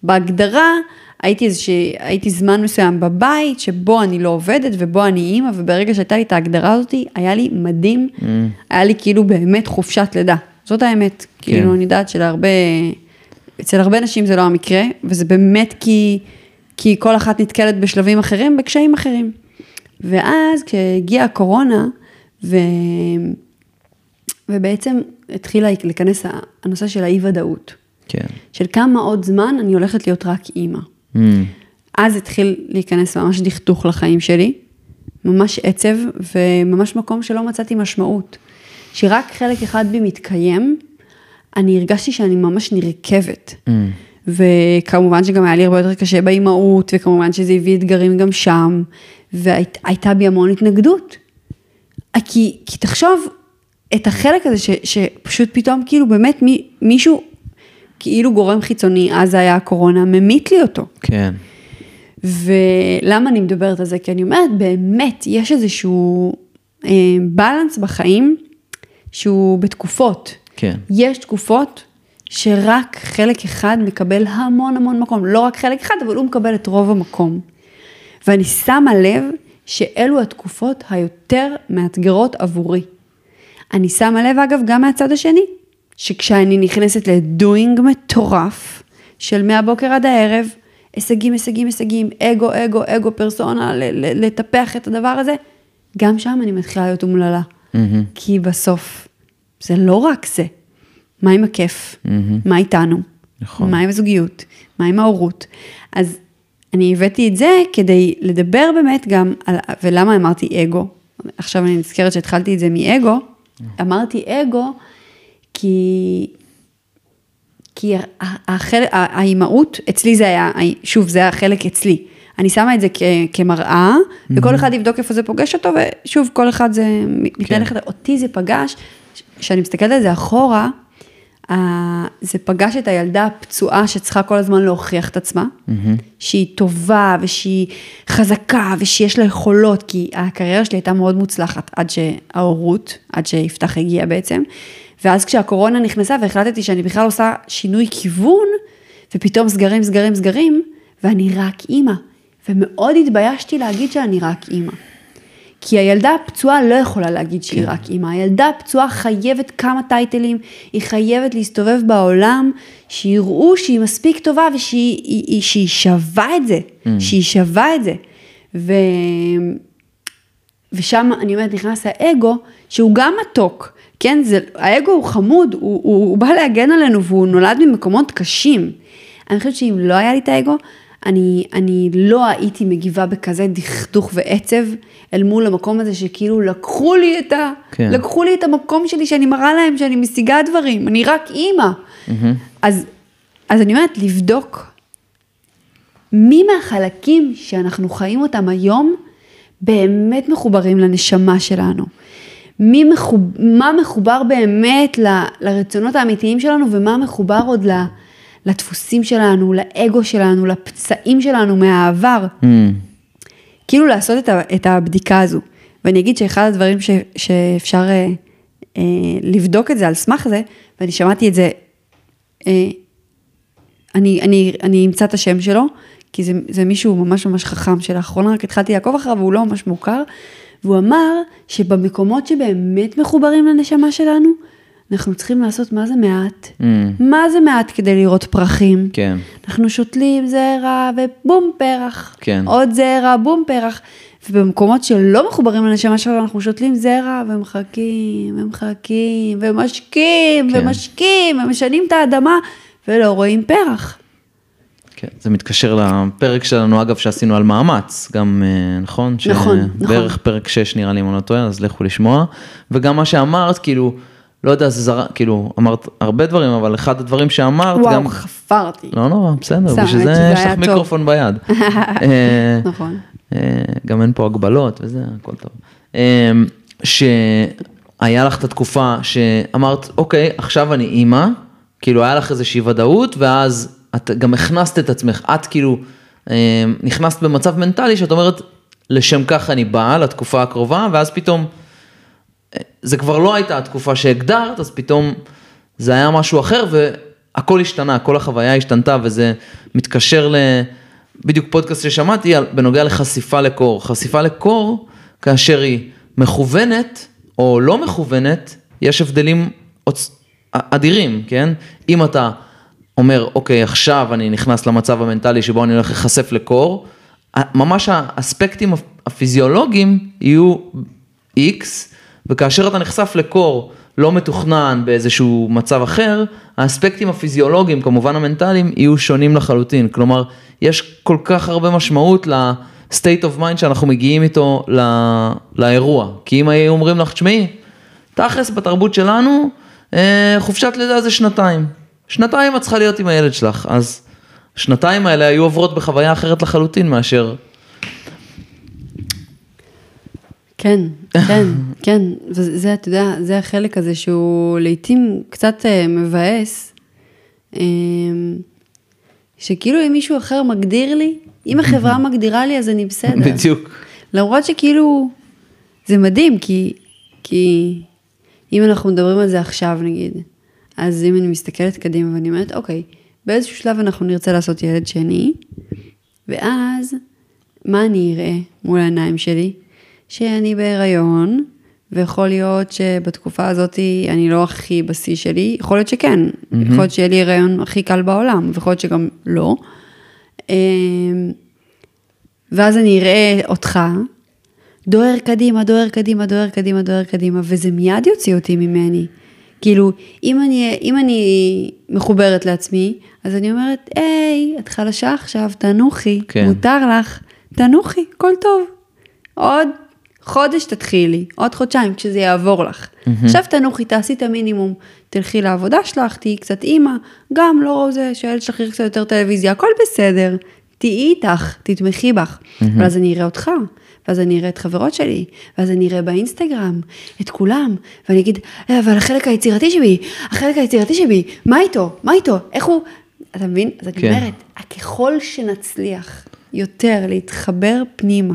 בהגדרה הייתי איזושהי, הייתי זמן מסוים בבית שבו אני לא עובדת ובו אני אימא, וברגע שהייתה לי את ההגדרה הזאת, היה לי מדהים, Mm. היה לי כאילו באמת חופשת לידה. זאת האמת. כן. כאילו, אני יודעת שלהרבה, אצל הרבה נשים זה לא המקרה, וזה באמת כי, כי כל אחת נתקלת בשלבים אחרים, בקשיים אחרים. ואז כשהגיעה הקורונה, ו... ובעצם התחילה להיכנס הנושא של האי-ודאות. כן. של כמה עוד זמן אני הולכת להיות רק אימא. Mm, אז התחיל להיכנס ממש דכדוך לחיים שלי, ממש עצב, וממש מקום שלא מצאתי משמעות. שרק חלק אחד בי מתקיים, אני הרגשתי שאני ממש נרקבת. mm, וכמובן שגם היה לי הרבה יותר קשה באימהות, וכמובן שזה הביא אתגרים גם שם, והייתה בי המון התנגדות. כי, כי תחשוב, את החלק הזה ש, שפשוט פתאום כאילו באמת מי, מישהו, כאילו גורם חיצוני, אז היה הקורונה, ממית לי אותו. כן. ולמה אני מדברת על זה? כי אני אומרת, באמת, יש איזשהו אה, בלנס בחיים שהוא בתקופות. כן. יש תקופות שרק חלק אחד מקבל המון המון מקום. לא רק חלק אחד, אבל הוא מקבל את רוב המקום. ואני שמה לב שאלו התקופות היותר מאתגרות עבורי. אני שמה לב, אגב, גם מהצד השני, שכשאני נכנסת לדוינג מטורף, של מהבוקר עד הערב, הישגים, הישגים, הישגים, אגו, אגו, אגו, פרסונה, לטפח את הדבר הזה, גם שם אני מתחילה להיות אומללה. מהמם. כי בסוף, זה לא רק זה. מה עם הכיף? מהמם. מה איתנו? נכון. מה עם הזוגיות? מה עם ההורות? אז אני הבאתי את זה כדי לדבר באמת גם על, ולמה אמרתי אגו? עכשיו אני נזכרת שהתחלתי את זה מאגו. אמרתי אגו כי, כי החלק, האימהות, אצלי זה היה, שוב, זה היה חלק אצלי. אני שמה את זה כ, כמראה, וכל אחד יבדוק איפה זה פוגש אותו, ושוב, כל אחד זה מתנהל אחרת. אותי זה פגש, כשאני מסתכלת על זה אחורה, זה פגש את הילדה הפצועה שצריכה כל הזמן להוכיח את עצמה, שהיא טובה ושהיא חזקה ושיש לה יכולות, כי הקריירה שלי הייתה מאוד מוצלחת עד שההורות, עד שיפתח הגיע בעצם, ואז כשהקורונה נכנסה והחלטתי שאני בכלל עושה שינוי כיוון, ופתאום סגרים, סגרים, סגרים, ואני רק אימא, ומאוד התביישתי להגיד שאני רק אימא. כי הילדה הפצועה לא יכולה להגיד שהיא כן. רק אימא. הילדה הפצועה חייבת כמה טייטלים, היא חייבת להסתובב בעולם, שיראו שהיא מספיק טובה ושהיא היא, היא, שהיא שווה את זה, Mm. שהיא שווה את זה. ו... ושם, אני אומרת, נכנס האגו, שהוא גם מתוק, כן? זה, האגו הוא חמוד, הוא, הוא, הוא בא להגן עלינו והוא נולד ממקומות קשים. אני חושבת שאם לא היה לי את האגו, אני, אני לא הייתי מגיבה בכזה דכדוך ועצב אל מול המקום הזה שכאילו לקחו לי את ה... כן. לקחו לי את המקום שלי שאני מראה להם שאני משיגה דברים, אני רק אימא. אז, אז אני אומרת, לבדוק מי מהחלקים שאנחנו חיים אותם היום באמת מחוברים לנשמה שלנו. מי מחוב, מה מחובר באמת ל, לרצונות האמיתיים שלנו ומה מחובר עוד ל, לדפוסים שלנו, לאגו שלנו, לפצעים שלנו מהעבר. Mm, כאילו לעשות את, ה, את הבדיקה הזו. ואני אגיד שאחד הדברים ש, שאפשר אה, אה, לבדוק את זה על סמך זה, ואני שמעתי את זה, אה, אני, אני, אני אמצא את השם שלו, כי זה, זה מישהו ממש ממש חכם, שלאחרונה רק התחלתי לעקוב אחריו והוא לא ממש מוכר, והוא אמר שבמקומות שבאמת מחוברים לנשמה שלנו, אנחנו צריכים לעשות מה זה מעט. mm, מה זה מעט כדי לראות פרחים? כן, אנחנו שותלים זרע ובום פרח. כן. עוד זרע, בום פרח. ובמקומות שלא מחוברים לנשמה שלנו, אנחנו שותלים זרע ומחכים, ומחכים, ומשקים, כן. ומשקים, ומשנים את האדמה, ולא רואים פרח. כן. זה מתקשר לפרק שלנו, אגב, שעשינו על מאמץ, גם, אה, נכון? ש- נכון, נכון. בערך פרק 6 נראה לי, אם אני לא טועה, אז לכו לשמוע. וגם מה שאמרת, כאילו, לא יודע, זה זר... כאילו, אמרת הרבה דברים, אבל אחד הדברים שאמרת, וואו, גם... חפרתי. לא נורא, בסדר, סתם, בשביל זה יש לך טוב. מיקרופון ביד. אה, נכון. אה, גם אין פה הגבלות וזה, הכל טוב. אה, שהיה לך את התקופה שאמרת, אוקיי, עכשיו אני אימא, כאילו היה לך איזושהי ודאות, ואז את גם הכנסת את עצמך, את כאילו אה, נכנסת במצב מנטלי שאת אומרת, לשם כך אני באה לתקופה הקרובה, ואז פתאום, זה כבר לא הייתה התקופה שהגדרת, אז פתאום זה היה משהו אחר, והכל השתנה, כל החוויה השתנתה, וזה מתקשר ל... בדיוק פודקאסט ששמעתי בנוגע לחשיפה לקור. חשיפה לקור, כאשר היא מכוונת או לא מכוונת, יש הבדלים עוצ- אדירים, כן? אם אתה אומר, אוקיי, עכשיו אני נכנס למצב המנטלי שבו אני הולך להיחשף לקור, ממש האספקטים הפיזיולוגיים יהיו X, וכאשר אתה נחשף לקור לא מתוכנן באיזשהו מצב אחר, האספקטים הפיזיולוגיים, כמובן המנטליים, יהיו שונים לחלוטין. כלומר, יש כל כך הרבה משמעות ל-state of mind שאנחנו מגיעים איתו ל- לאירוע. כי אם היו אומרים לך, תשמעי, תכלס בתרבות שלנו, אה, חופשת לידה זה שנתיים. שנתיים את צריכה להיות עם הילד שלך, אז השנתיים האלה היו עוברות בחוויה אחרת לחלוטין מאשר... כן, כן, כן, וזה, אתה יודע, זה החלק הזה שהוא לעתים קצת אה, מבאס, אה, שכאילו אם מישהו אחר מגדיר לי, אם החברה מגדירה לי אז אני בסדר. בדיוק. למרות שכאילו, זה מדהים, כי, כי אם אנחנו מדברים על זה עכשיו נגיד, אז אם אני מסתכלת קדימה ואני אומרת, אוקיי, באיזשהו שלב אנחנו נרצה לעשות ילד שני, ואז מה אני אראה מול העיניים שלי? שאני בהיריון, ויכול להיות שבתקופה הזאת אני לא הכי בשיא שלי, יכול להיות שכן, mm-hmm. יכול להיות שיהיה לי הריון הכי קל בעולם, ויכול להיות שגם לא. אמ, ואז אני אראה אותך, דוהר קדימה, דוהר קדימה, דוהר קדימה, דוהר קדימה, וזה מיד יוציא אותי ממני. כאילו, אם אני, אם אני מחוברת לעצמי, אז אני אומרת, היי, את חלשה עכשיו, תנוחי, כן. מותר לך, תנוחי, הכל טוב. עוד חודש תתחילי, עוד חודשיים, כשזה יעבור לך. עכשיו תנוחי, תעשי את המינימום, תלכי לעבודה שלך, תהיי קצת אימא, גם לא זה שהילד שלך יראה קצת יותר טלוויזיה, הכל בסדר, תהיי איתך, תתמכי בך. ואז אני אראה אותך, ואז אני אראה את חברות שלי, ואז אני אראה באינסטגרם את כולם, ואני אגיד, "אה, אבל החלק היצירתי שבי, החלק היצירתי שבי, מה איתו? מה איתו? איך הוא... אתה מבין? אז אני כן. אומרת, ככל שנצליח יותר להתחבר פנימה,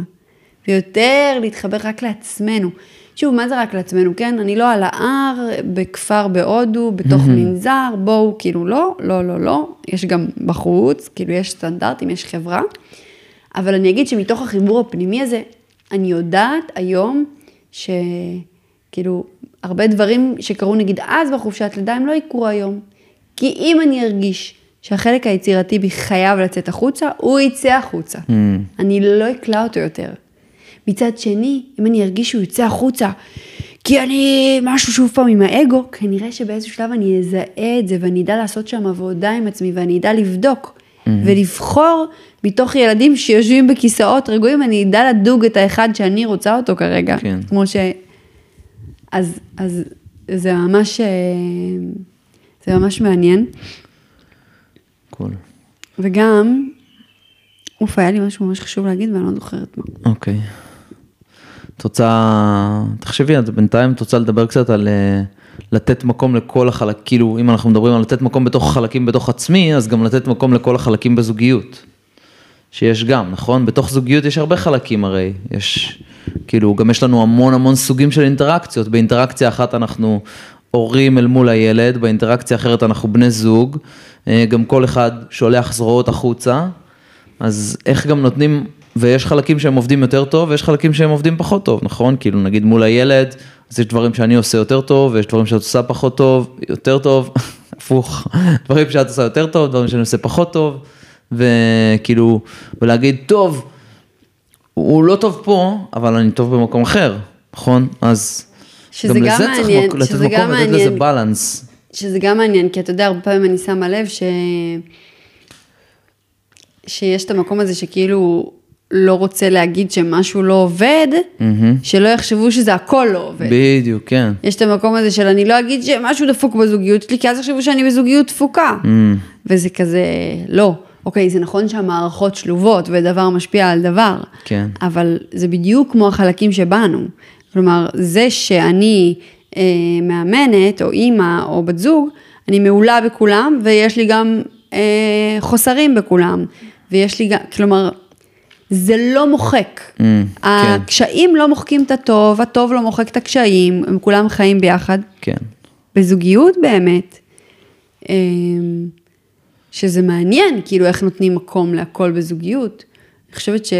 ויותר להתחבר רק לעצמנו. שוב, מה זה רק לעצמנו, כן? אני לא על ההר, בכפר בהודו, בתוך מנזר, בואו, כאילו לא, לא, לא, לא, יש גם בחוץ, כאילו יש סטנדרטים, יש חברה, אבל אני אגיד שמתוך החיבור הפנימי הזה, אני יודעת היום שכאילו, הרבה דברים שקרו נגיד אז בחופשת לידה, הם לא יקרו היום. כי אם אני ארגיש שהחלק היצירתי בי חייב לצאת החוצה, הוא יצא החוצה. Mm. אני לא אקלע אותו יותר. מצד שני, אם אני ארגיש שהוא יוצא החוצה, כי אני משהו שוב פעם עם האגו, כנראה שבאיזשהו שלב אני אזהה את זה ואני אדע לעשות שם עבודה עם עצמי ואני אדע לבדוק ולבחור מתוך ילדים שיושבים בכיסאות רגועים, אני אדע לדוג את האחד שאני רוצה אותו כרגע. כן. כמו ש... אז, אז זה ממש, אה, זה ממש מעניין. קול. וגם, אוף, היה לי משהו ממש חשוב להגיד ואני לא זוכרת מה. אוקיי. את רוצה, תחשבי, את בינתיים את רוצה לדבר קצת על אה, לתת מקום לכל החלק, כאילו אם אנחנו מדברים על לתת מקום בתוך החלקים בתוך עצמי, אז גם לתת מקום לכל החלקים בזוגיות. שיש גם, נכון? בתוך זוגיות יש הרבה חלקים הרי, יש, כאילו, גם יש לנו המון המון סוגים של אינטראקציות, באינטראקציה אחת אנחנו הורים אל מול הילד, באינטראקציה אחרת אנחנו בני זוג, אה, גם כל אחד שולח זרועות החוצה, אז איך גם נותנים, ויש חלקים שהם עובדים יותר טוב, ויש חלקים שהם עובדים פחות טוב, נכון? כאילו נגיד מול הילד, אז יש דברים שאני עושה יותר טוב, ויש דברים שאת עושה פחות טוב, יותר טוב, הפוך, דברים שאת עושה יותר טוב, דברים שאני עושה פחות טוב, וכאילו, ולהגיד, טוב, הוא לא טוב פה, אבל אני טוב במקום אחר, נכון? אז גם גם לזה צריך מעניין, מק- לתת שזה גם מקום, לתת לזה. בלנס. שזה גם מעניין, כי אתה יודע, הרבה פעמים אני שמה לב ש... שיש את המקום הזה שכאילו לא רוצה להגיד שמשהו לא עובד, שלא יחשבו שזה הכל לא עובד. בדיוק, כן. יש את המקום הזה של אני לא אגיד שמשהו דפוק בזוגיות שלי, כי אז יחשבו שאני בזוגיות דפוקה. וזה כזה, לא. אוקיי, זה נכון שהמערכות שלובות ודבר משפיע על דבר, כן. אבל זה בדיוק כמו החלקים שבנו. כלומר, זה שאני אה, מאמנת, או אימא, או בת זוג, אני מעולה בכולם, ויש לי גם אה, חוסרים בכולם. ויש לי גם, כלומר, זה לא מוחק. Mm, כן. הקשיים לא מוחקים את הטוב, הטוב לא מוחק את הקשיים, הם כולם חיים ביחד. כן. בזוגיות באמת, אמ, שזה מעניין, כאילו איך נותנים מקום להכל בזוגיות. אני חושבת ש...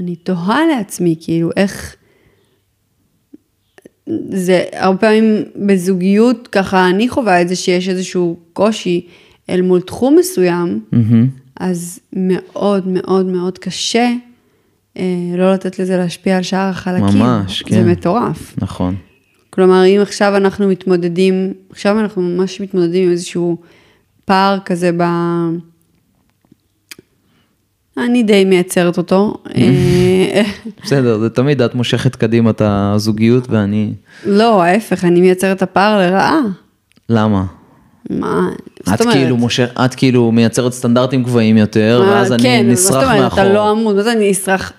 אני תוהה לעצמי, כאילו, איך... זה הרבה פעמים בזוגיות, ככה אני חווה את זה שיש איזשהו קושי אל מול תחום מסוים, מהמם. אז מאוד מאוד מאוד קשה אה, לא לתת לזה להשפיע על שאר החלקים. ממש, כן. זה מטורף. נכון. כלומר, אם עכשיו אנחנו מתמודדים, עכשיו אנחנו ממש מתמודדים עם איזשהו פער כזה ב... אני די מייצרת אותו. אה, בסדר, זה תמיד את מושכת קדימה את הזוגיות ואני... לא, ההפך, אני מייצרת את הפער לרעה. למה? מה, את? כאילו, מושך, את כאילו מייצרת סטנדרטים גבוהים יותר, מה, ואז אני כן, מה נסרח זאת אומרת, מאחור. אתה לא עמוד, מה זה אני נסרח?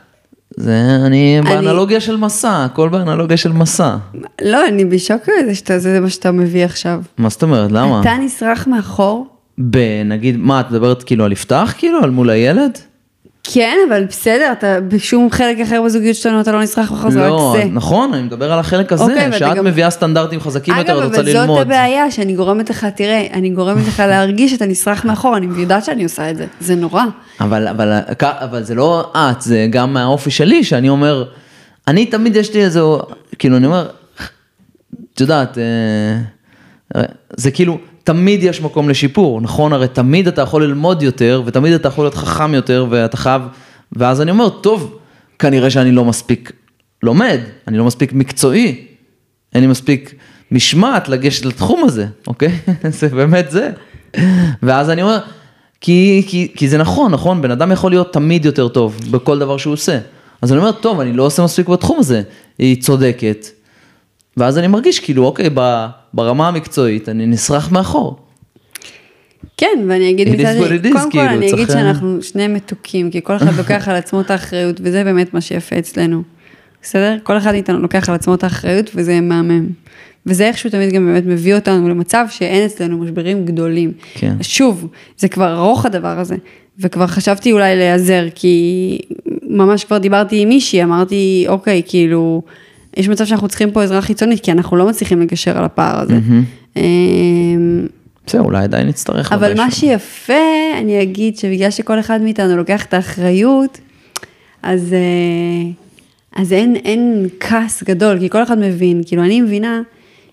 זה אני באנלוגיה של מסע, הכל באנלוגיה של מסע. לא, אני בשוק מזה שאתה, זה מה שאתה מביא עכשיו. מה זאת אומרת, למה? אתה נסרח מאחור? בנגיד, מה, את מדברת כאילו על יפתח, כאילו, על מול הילד? כן, אבל בסדר, אתה בשום חלק אחר בזוגיות שלנו אתה לא זה רק לא, זה. נכון, אני מדבר על החלק הזה, אוקיי, שאת גם- מביאה סטנדרטים חזקים יותר, את אגב, רוצה אבל זאת ללמוד. הבעיה, שאני גורמת לך, תראה, אני גורמת לך להרגיש שאתה נסרח מאחור, אני יודעת שאני עושה את זה, זה נורא. אבל, אבל, אבל זה לא את, זה גם מהאופי שלי, שאני אומר, אני תמיד יש לי איזה, כאילו אני אומר, את יודעת, אה, זה כאילו, תמיד יש מקום לשיפור, נכון? הרי תמיד אתה יכול ללמוד יותר, ותמיד אתה יכול להיות חכם יותר, ואתה חייב, ואז אני אומר, טוב, כנראה שאני לא מספיק לומד, אני לא מספיק מקצועי, אין לי מספיק משמעת לגשת לתחום הזה, אוקיי? זה באמת זה. ואז אני אומר, כי, כי, כי זה נכון, נכון, בן אדם יכול להיות תמיד יותר טוב בכל דבר שהוא עושה. אז אני אומר, טוב, אני לא עושה מספיק בתחום הזה, היא צודקת. ואז אני מרגיש כאילו, אוקיי, ב- ברמה המקצועית אני נסרח מאחור. כן, ואני אגיד מצד is, קודם כל כאילו, אני אגיד שאנחנו שני מתוקים, כי כל אחד לוקח על עצמו את האחריות, וזה באמת מה שיפה אצלנו. בסדר? כל אחד מאיתנו לוקח על עצמו את האחריות, וזה מהמם. וזה איכשהו תמיד גם באמת מביא אותנו למצב שאין אצלנו משברים גדולים. כן. שוב, זה כבר ארוך הדבר הזה, וכבר חשבתי אולי להיעזר, כי ממש כבר דיברתי עם מישהי, אמרתי, אוקיי, כאילו, יש מצב שאנחנו צריכים פה עזרה חיצונית, כי אנחנו לא מצליחים לגשר על הפער הזה. אמ, בסדר, אולי עדיין נצטרך. אבל. מה שיפה, אני אגיד שבגלל שכל אחד מאיתנו לוקח את האחריות, אז, אה, אז אין, אין כעס גדול, כי כל אחד מבין, כאילו אני מבינה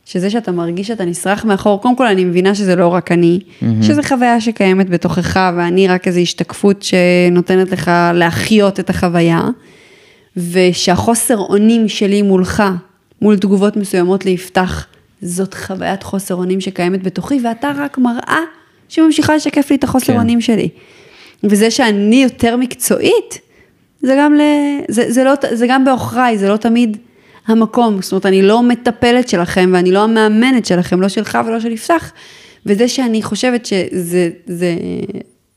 שזה שאתה מרגיש שאתה נסרח מאחור, קודם כל אני מבינה שזה לא רק אני, שזו חוויה שקיימת בתוכך, ואני רק איזו השתקפות שנותנת לך להחיות את החוויה, ושהחוסר אונים שלי מולך, מול תגובות מסוימות ליפתח, זאת חוויית חוסר אונים שקיימת בתוכי, ואתה רק מראה שממשיכה לשקף לי את החוסר כן. אונים שלי. וזה שאני יותר מקצועית, זה גם, ל... זה, זה, לא, זה גם בעוכריי, זה לא תמיד המקום. זאת אומרת, אני לא מטפלת שלכם ואני לא המאמנת שלכם, לא שלך ולא של יפתח. וזה שאני חושבת שזה זה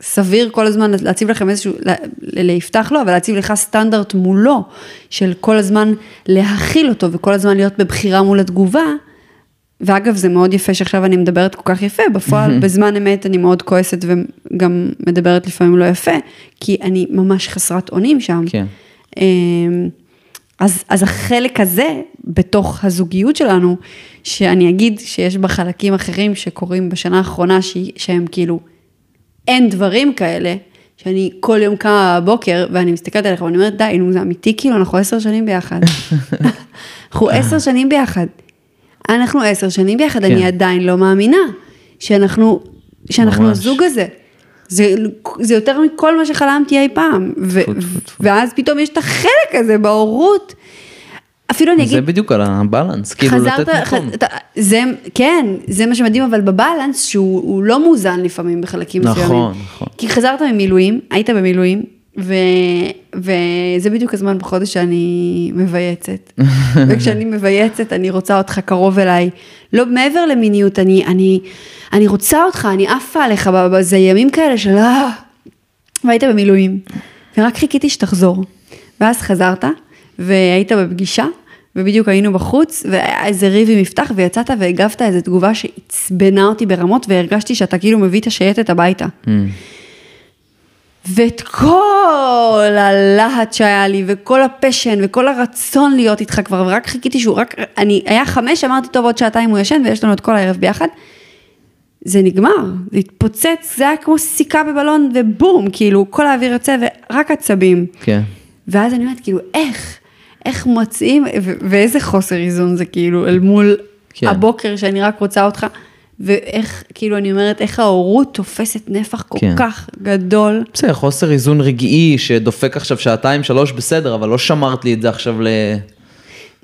סביר כל הזמן להציב לכם איזשהו, ליפתח לא, אבל להציב לך סטנדרט מולו, של כל הזמן להכיל אותו וכל הזמן להיות בבחירה מול התגובה. ואגב, זה מאוד יפה שעכשיו אני מדברת כל כך יפה, בפועל, בזמן אמת אני מאוד כועסת וגם מדברת לפעמים לא יפה, כי אני ממש חסרת אונים שם. כן. אמ, אז, אז החלק הזה בתוך הזוגיות שלנו, שאני אגיד שיש בה חלקים אחרים שקורים בשנה האחרונה, ש, שהם כאילו, אין דברים כאלה, שאני כל יום קמה בבוקר ואני מסתכלת עליך ואני אומרת, די, נו, זה אמיתי, כאילו, אנחנו עשר שנים ביחד. אנחנו עשר שנים ביחד. אנחנו עשר שנים ביחד, כן. אני עדיין לא מאמינה שאנחנו, שאנחנו ממש. הזוג הזה. זה, זה יותר מכל מה שחלמתי אי פעם. ו, טפו, טפו, טפו. ואז פתאום יש את החלק הזה בהורות. אפילו אני אגיד, זה בדיוק על הבלנס, כאילו לתת מקום. זה, כן, זה מה שמדהים, אבל בבלנס שהוא הוא לא מאוזן לפעמים בחלקים נכון, מסוימים. נכון. כי חזרת ממילואים, היית במילואים, ו, וזה בדיוק הזמן בחודש שאני מבייצת. וכשאני מבייצת, אני רוצה אותך קרוב אליי. לא מעבר למיניות, אני, אני, אני רוצה אותך, אני עפה עליך, זה ימים כאלה של אה, והיית במילואים, ורק חיכיתי שתחזור. ואז חזרת, והיית בפגישה, ובדיוק היינו בחוץ, והיה איזה ריב עם מפתח, ויצאת והגבת איזו תגובה שעצבנה אותי ברמות, והרגשתי שאתה כאילו מביא את השייטת הביתה. Mm. ואת כל הלהט שהיה לי, וכל הפשן, וכל הרצון להיות איתך כבר, ורק חיכיתי שהוא רק, אני, היה חמש, אמרתי, טוב, עוד שעתיים הוא ישן, ויש לנו את כל הערב ביחד. זה נגמר, זה התפוצץ, זה היה כמו סיכה בבלון, ובום, כאילו, כל האוויר יוצא, ורק עצבים. כן. ואז אני אומרת, כאילו, איך, איך מוצאים, ואיזה חוסר איזון זה כאילו, אל מול כן. הבוקר שאני רק רוצה אותך, ואיך, כאילו, אני אומרת, איך ההורות תופסת נפח כל כן. כך גדול. בסדר, חוסר איזון רגעי שדופק עכשיו שעתיים, שלוש, בסדר, אבל לא שמרת לי את זה עכשיו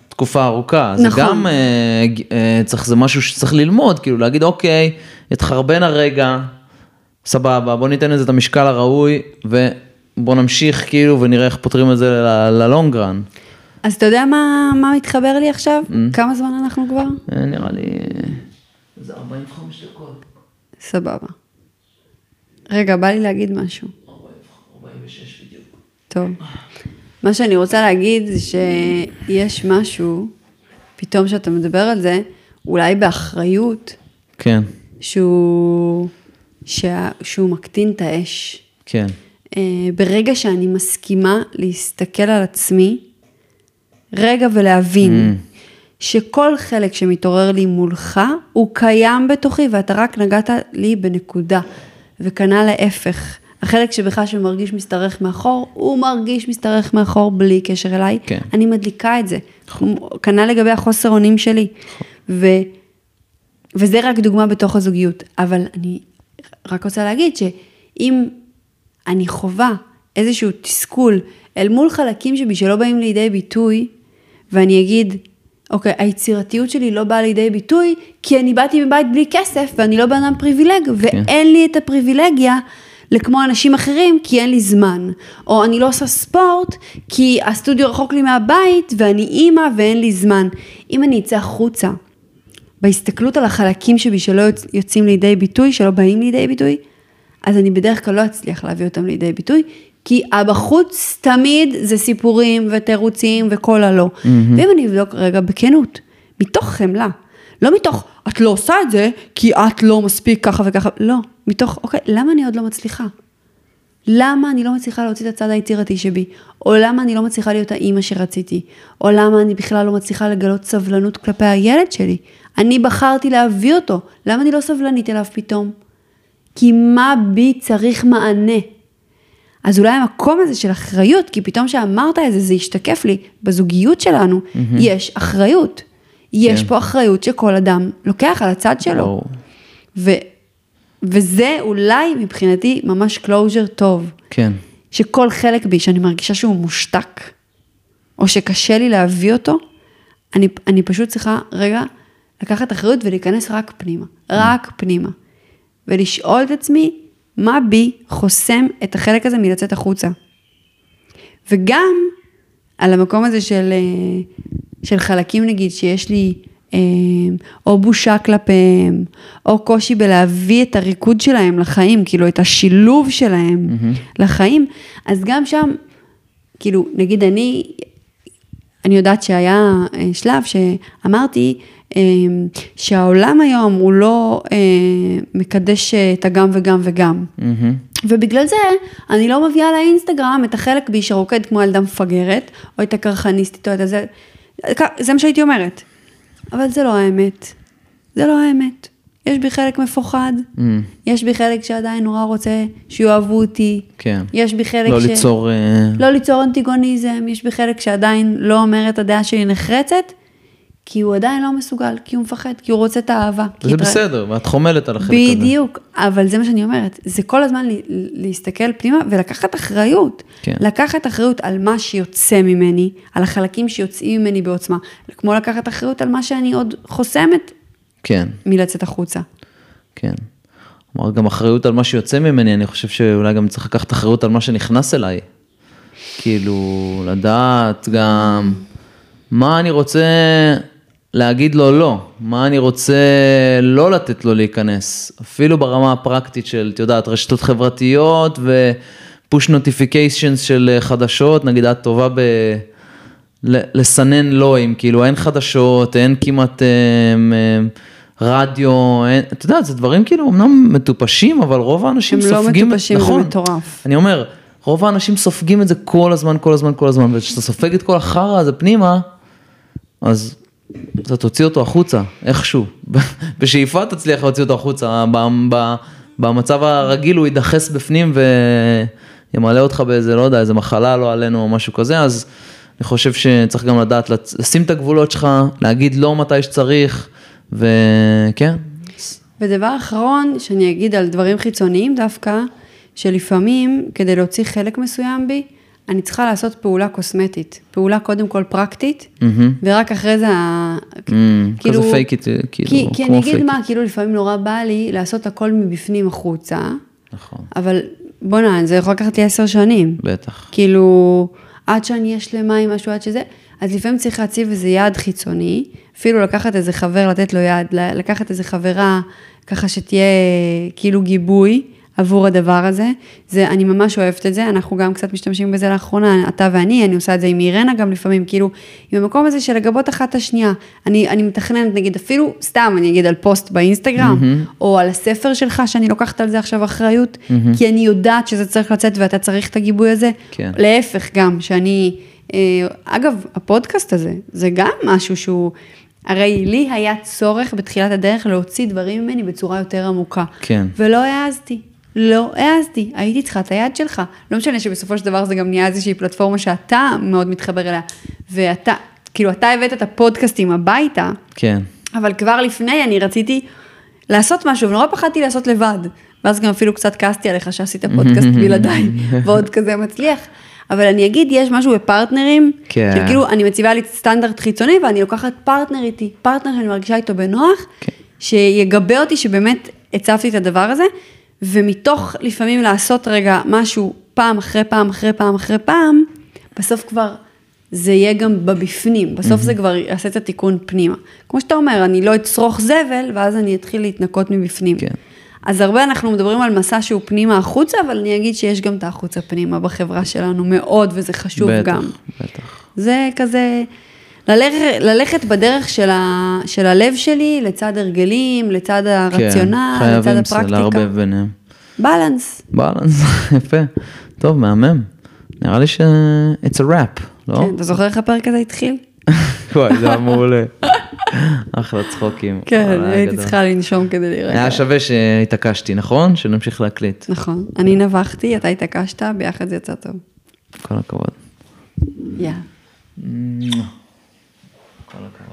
לתקופה ארוכה. זה נכון. גם, אה, אה, צריך, זה משהו שצריך ללמוד, כאילו להגיד, אוקיי, התחרבן הרגע, סבבה, בוא ניתן לזה את המשקל הראוי, ובוא נמשיך כאילו ונראה איך פותרים את זה ללונג רן. אז אתה יודע מה, מה מתחבר לי עכשיו? כמה זמן אנחנו כבר? אה, נראה לי, זה 45 דקות, סבבה. רגע, בא לי להגיד משהו. 46 בדיוק. טוב. מה שאני רוצה להגיד זה שיש משהו, פתאום שאתה מדבר על זה, אולי באחריות, כן, שהוא, שה, שהוא מקטין את האש. כן, אה, ברגע שאני מסכימה להסתכל על עצמי, רגע ולהבין Mm. שכל חלק שמתעורר לי מולך, הוא קיים בתוכי ואתה רק נגעת לי בנקודה. וכנ"ל להפך. החלק שבך שמרגיש משתרך מאחור, הוא מרגיש משתרך מאחור בלי קשר אליי. כן. אני מדליקה את זה. כנ"ל לגבי החוסר אונים שלי. ו... וזה רק דוגמה בתוך הזוגיות. אבל אני רק רוצה להגיד שאם אני חווה איזשהו תסכול אל מול חלקים שבי שלא באים לידי ביטוי, ואני אגיד, אוקיי, היצירתיות שלי לא באה לידי ביטוי, כי אני באתי מבית בלי כסף, ואני לא בן אדם פריבילג, ואין לי את הפריבילגיה לכמו אנשים אחרים, כי אין לי זמן. או אני לא עושה ספורט, כי הסטודיו רחוק לי מהבית, ואני אימא ואין לי זמן. אם אני אצא החוצה, בהסתכלות על החלקים שבי שלא יוצ- יוצאים לידי ביטוי, שלא באים לידי ביטוי, אז אני בדרך כלל לא אצליח להביא אותם לידי ביטוי, כי הבחוץ תמיד זה סיפורים ותירוצים וכל הלא. Mm-hmm. ואם אני אבדוק רגע בכנות, מתוך חמלה, לא מתוך, את לא עושה את זה, כי את לא מספיק ככה וככה, לא, מתוך, אוקיי, למה אני עוד לא מצליחה? למה אני לא מצליחה להוציא את הצד היצירתי שבי? או למה אני לא מצליחה להיות האימא שרציתי? או למה אני בכלל לא מצליחה לגלות סבלנות כלפי הילד שלי? אני בחרתי להביא אותו, למה אני לא סבלנית אליו פתאום? כי מה בי צריך מענה? אז אולי המקום הזה של אחריות, כי פתאום שאמרת את זה, זה השתקף לי, בזוגיות שלנו, mm-hmm. יש אחריות. יש כן. פה אחריות שכל אדם לוקח על הצד שלו. ו, וזה אולי מבחינתי ממש closure טוב. כן, שכל חלק בי שאני מרגישה שהוא מושתק, או שקשה לי להביא אותו, אני, אני פשוט צריכה רגע לקחת אחריות ולהיכנס רק פנימה, רק פנימה. ולשאול את עצמי, מה בי חוסם את החלק הזה מלצאת החוצה. וגם על המקום הזה של, אה, של חלקים נגיד שיש לי אה, או בושה כלפיהם, או קושי בלהביא את הריקוד שלהם לחיים, כאילו את השילוב שלהם mm-hmm. לחיים, אז גם שם, כאילו, נגיד אני, אני יודעת שהיה אה, שלב שאמרתי שהעולם היום הוא לא אה, מקדש את הגם וגם וגם. Mm-hmm. ובגלל זה אני לא מביאה לאינסטגרם את החלק בי שרוקד כמו ילדה מפגרת, או את הקרחניסטית, או את הזה, זה מה שהייתי אומרת. אבל זה לא האמת. זה לא האמת. יש בי חלק מפוחד, mm. יש בי חלק שעדיין נורא רוצה שיאהבו אותי. כן. יש בי חלק לא ש... ליצור... לא ליצור אנטיגוניזם, יש בי חלק שעדיין לא אומר את הדעה שלי נחרצת, כי הוא עדיין לא מסוגל, כי הוא מפחד, כי הוא רוצה את האהבה. זה התרא... בסדר, ואת חומלת על החלק בדיוק, הזה. בדיוק, אבל זה מה שאני אומרת, זה כל הזמן להסתכל פנימה ולקחת אחריות. כן. לקחת אחריות על מה שיוצא ממני, על החלקים שיוצאים ממני בעוצמה, כמו לקחת אחריות על מה שאני עוד חוסמת כן. מלצאת החוצה. כן. כלומר, גם אחריות על מה שיוצא ממני, אני חושב שאולי גם צריך לקחת אחריות על מה שנכנס אליי. כאילו, לדעת גם מה אני רוצה להגיד לו לא, מה אני רוצה לא לתת לו להיכנס, אפילו ברמה הפרקטית של, את יודעת, רשתות חברתיות ופוש נוטיפיקיישנס של חדשות, נגיד את טובה ב... לסנן לואים, כאילו אין חדשות, אין כמעט אה, אה, רדיו, אין, אתה יודע, זה דברים כאילו אמנם מטופשים, אבל רוב האנשים הם לא סופגים, הם לא מטופשים, נכון, זה מטורף. אני אומר, רוב האנשים סופגים את זה כל הזמן, כל הזמן, כל הזמן, וכשאתה סופג את כל החרא הזה פנימה, אז אתה תוציא אותו החוצה, איכשהו. בשאיפה תצליח להוציא אותו החוצה, במצב הרגיל הוא יידחס בפנים וימלא אותך באיזה, לא יודע, איזה מחלה לא עלינו או משהו כזה, אז אני חושב שצריך גם לדעת לשים את הגבולות שלך, להגיד לא מתי שצריך, וכן. ודבר אחרון שאני אגיד על דברים חיצוניים דווקא, שלפעמים כדי להוציא חלק מסוים בי, אני צריכה לעשות פעולה קוסמטית, פעולה קודם כל פרקטית, mm-hmm. ורק אחרי זה, mm, כאילו, כזה פייק איט, כאילו, כי, כי אני אגיד מה, כאילו לפעמים נורא בא לי לעשות הכל מבפנים החוצה, נכון. אבל בוא'נה, זה יכול לקחת לי עשר שנים. בטח. כאילו, עד שאני אהיה שלמה עם משהו, עד שזה, אז לפעמים צריך להציב איזה יעד חיצוני, אפילו לקחת איזה חבר, לתת לו יד, לקחת איזה חברה, ככה שתהיה כאילו גיבוי. עבור הדבר הזה. זה, אני ממש אוהבת את זה, אנחנו גם קצת משתמשים בזה לאחרונה, אתה ואני, אני עושה את זה עם אירנה גם לפעמים, כאילו, עם המקום הזה של לגבות אחת את השנייה. אני, אני מתכננת, נגיד, אפילו, סתם, אני אגיד על פוסט באינסטגרם, mm-hmm. או על הספר שלך, שאני לוקחת על זה עכשיו אחריות, mm-hmm. כי אני יודעת שזה צריך לצאת ואתה צריך את הגיבוי הזה. כן. להפך גם, שאני, אה, אגב, הפודקאסט הזה, זה גם משהו שהוא... הרי לי היה צורך בתחילת הדרך להוציא דברים ממני בצורה יותר עמוקה. כן. ולא העזתי. לא העזתי, הייתי צריכה את היד שלך. לא משנה שבסופו של דבר זה גם נהיה איזושהי פלטפורמה שאתה מאוד מתחבר אליה, ואתה, כאילו אתה הבאת את הפודקאסטים הביתה, כן. אבל כבר לפני אני רציתי לעשות משהו, ונורא פחדתי לעשות לבד. ואז גם אפילו קצת כעסתי עליך שעשית פודקאסט בלעדיי, ועוד כזה מצליח. אבל אני אגיד, יש משהו בפרטנרים, כן. שכאילו אני מציבה לי סטנדרט חיצוני ואני לוקחת פרטנר איתי, פרטנר שאני מרגישה איתו בנוח, כן. שיגבה אותי שבאמת הצבתי את הדבר הזה, ומתוך לפעמים לעשות רגע משהו פעם אחרי פעם אחרי פעם אחרי פעם, בסוף כבר זה יהיה גם בבפנים, בסוף mm-hmm. זה כבר יעשה את התיקון פנימה. כמו שאתה אומר, אני לא אצרוך זבל, ואז אני אתחיל להתנקות מבפנים. כן. אז הרבה אנחנו מדברים על מסע שהוא פנימה החוצה, אבל אני אגיד שיש גם את החוצה פנימה בחברה שלנו מאוד, וזה חשוב בטח, גם. בטח, בטח. זה כזה, ללכת, ללכת בדרך של, ה, של הלב שלי, לצד הרגלים, לצד הרציונל, כן, לצד הפרקטיקה. חייבים לערבב ביניהם. בלנס. בלנס, יפה. טוב, מהמם. נראה לי ש... it's a wrap, לא? כן, אתה זוכר איך הפרק הזה התחיל? וואי, זה היה מעולה. אחלה צחוקים. כן, הייתי צריכה לנשום כדי להירגע. היה שווה שהתעקשתי, נכון? שנמשיך להקליט. נכון. אני נבחתי, אתה התעקשת, ביחד זה יצא טוב. כל הכבוד. יאללה. כל הכבוד.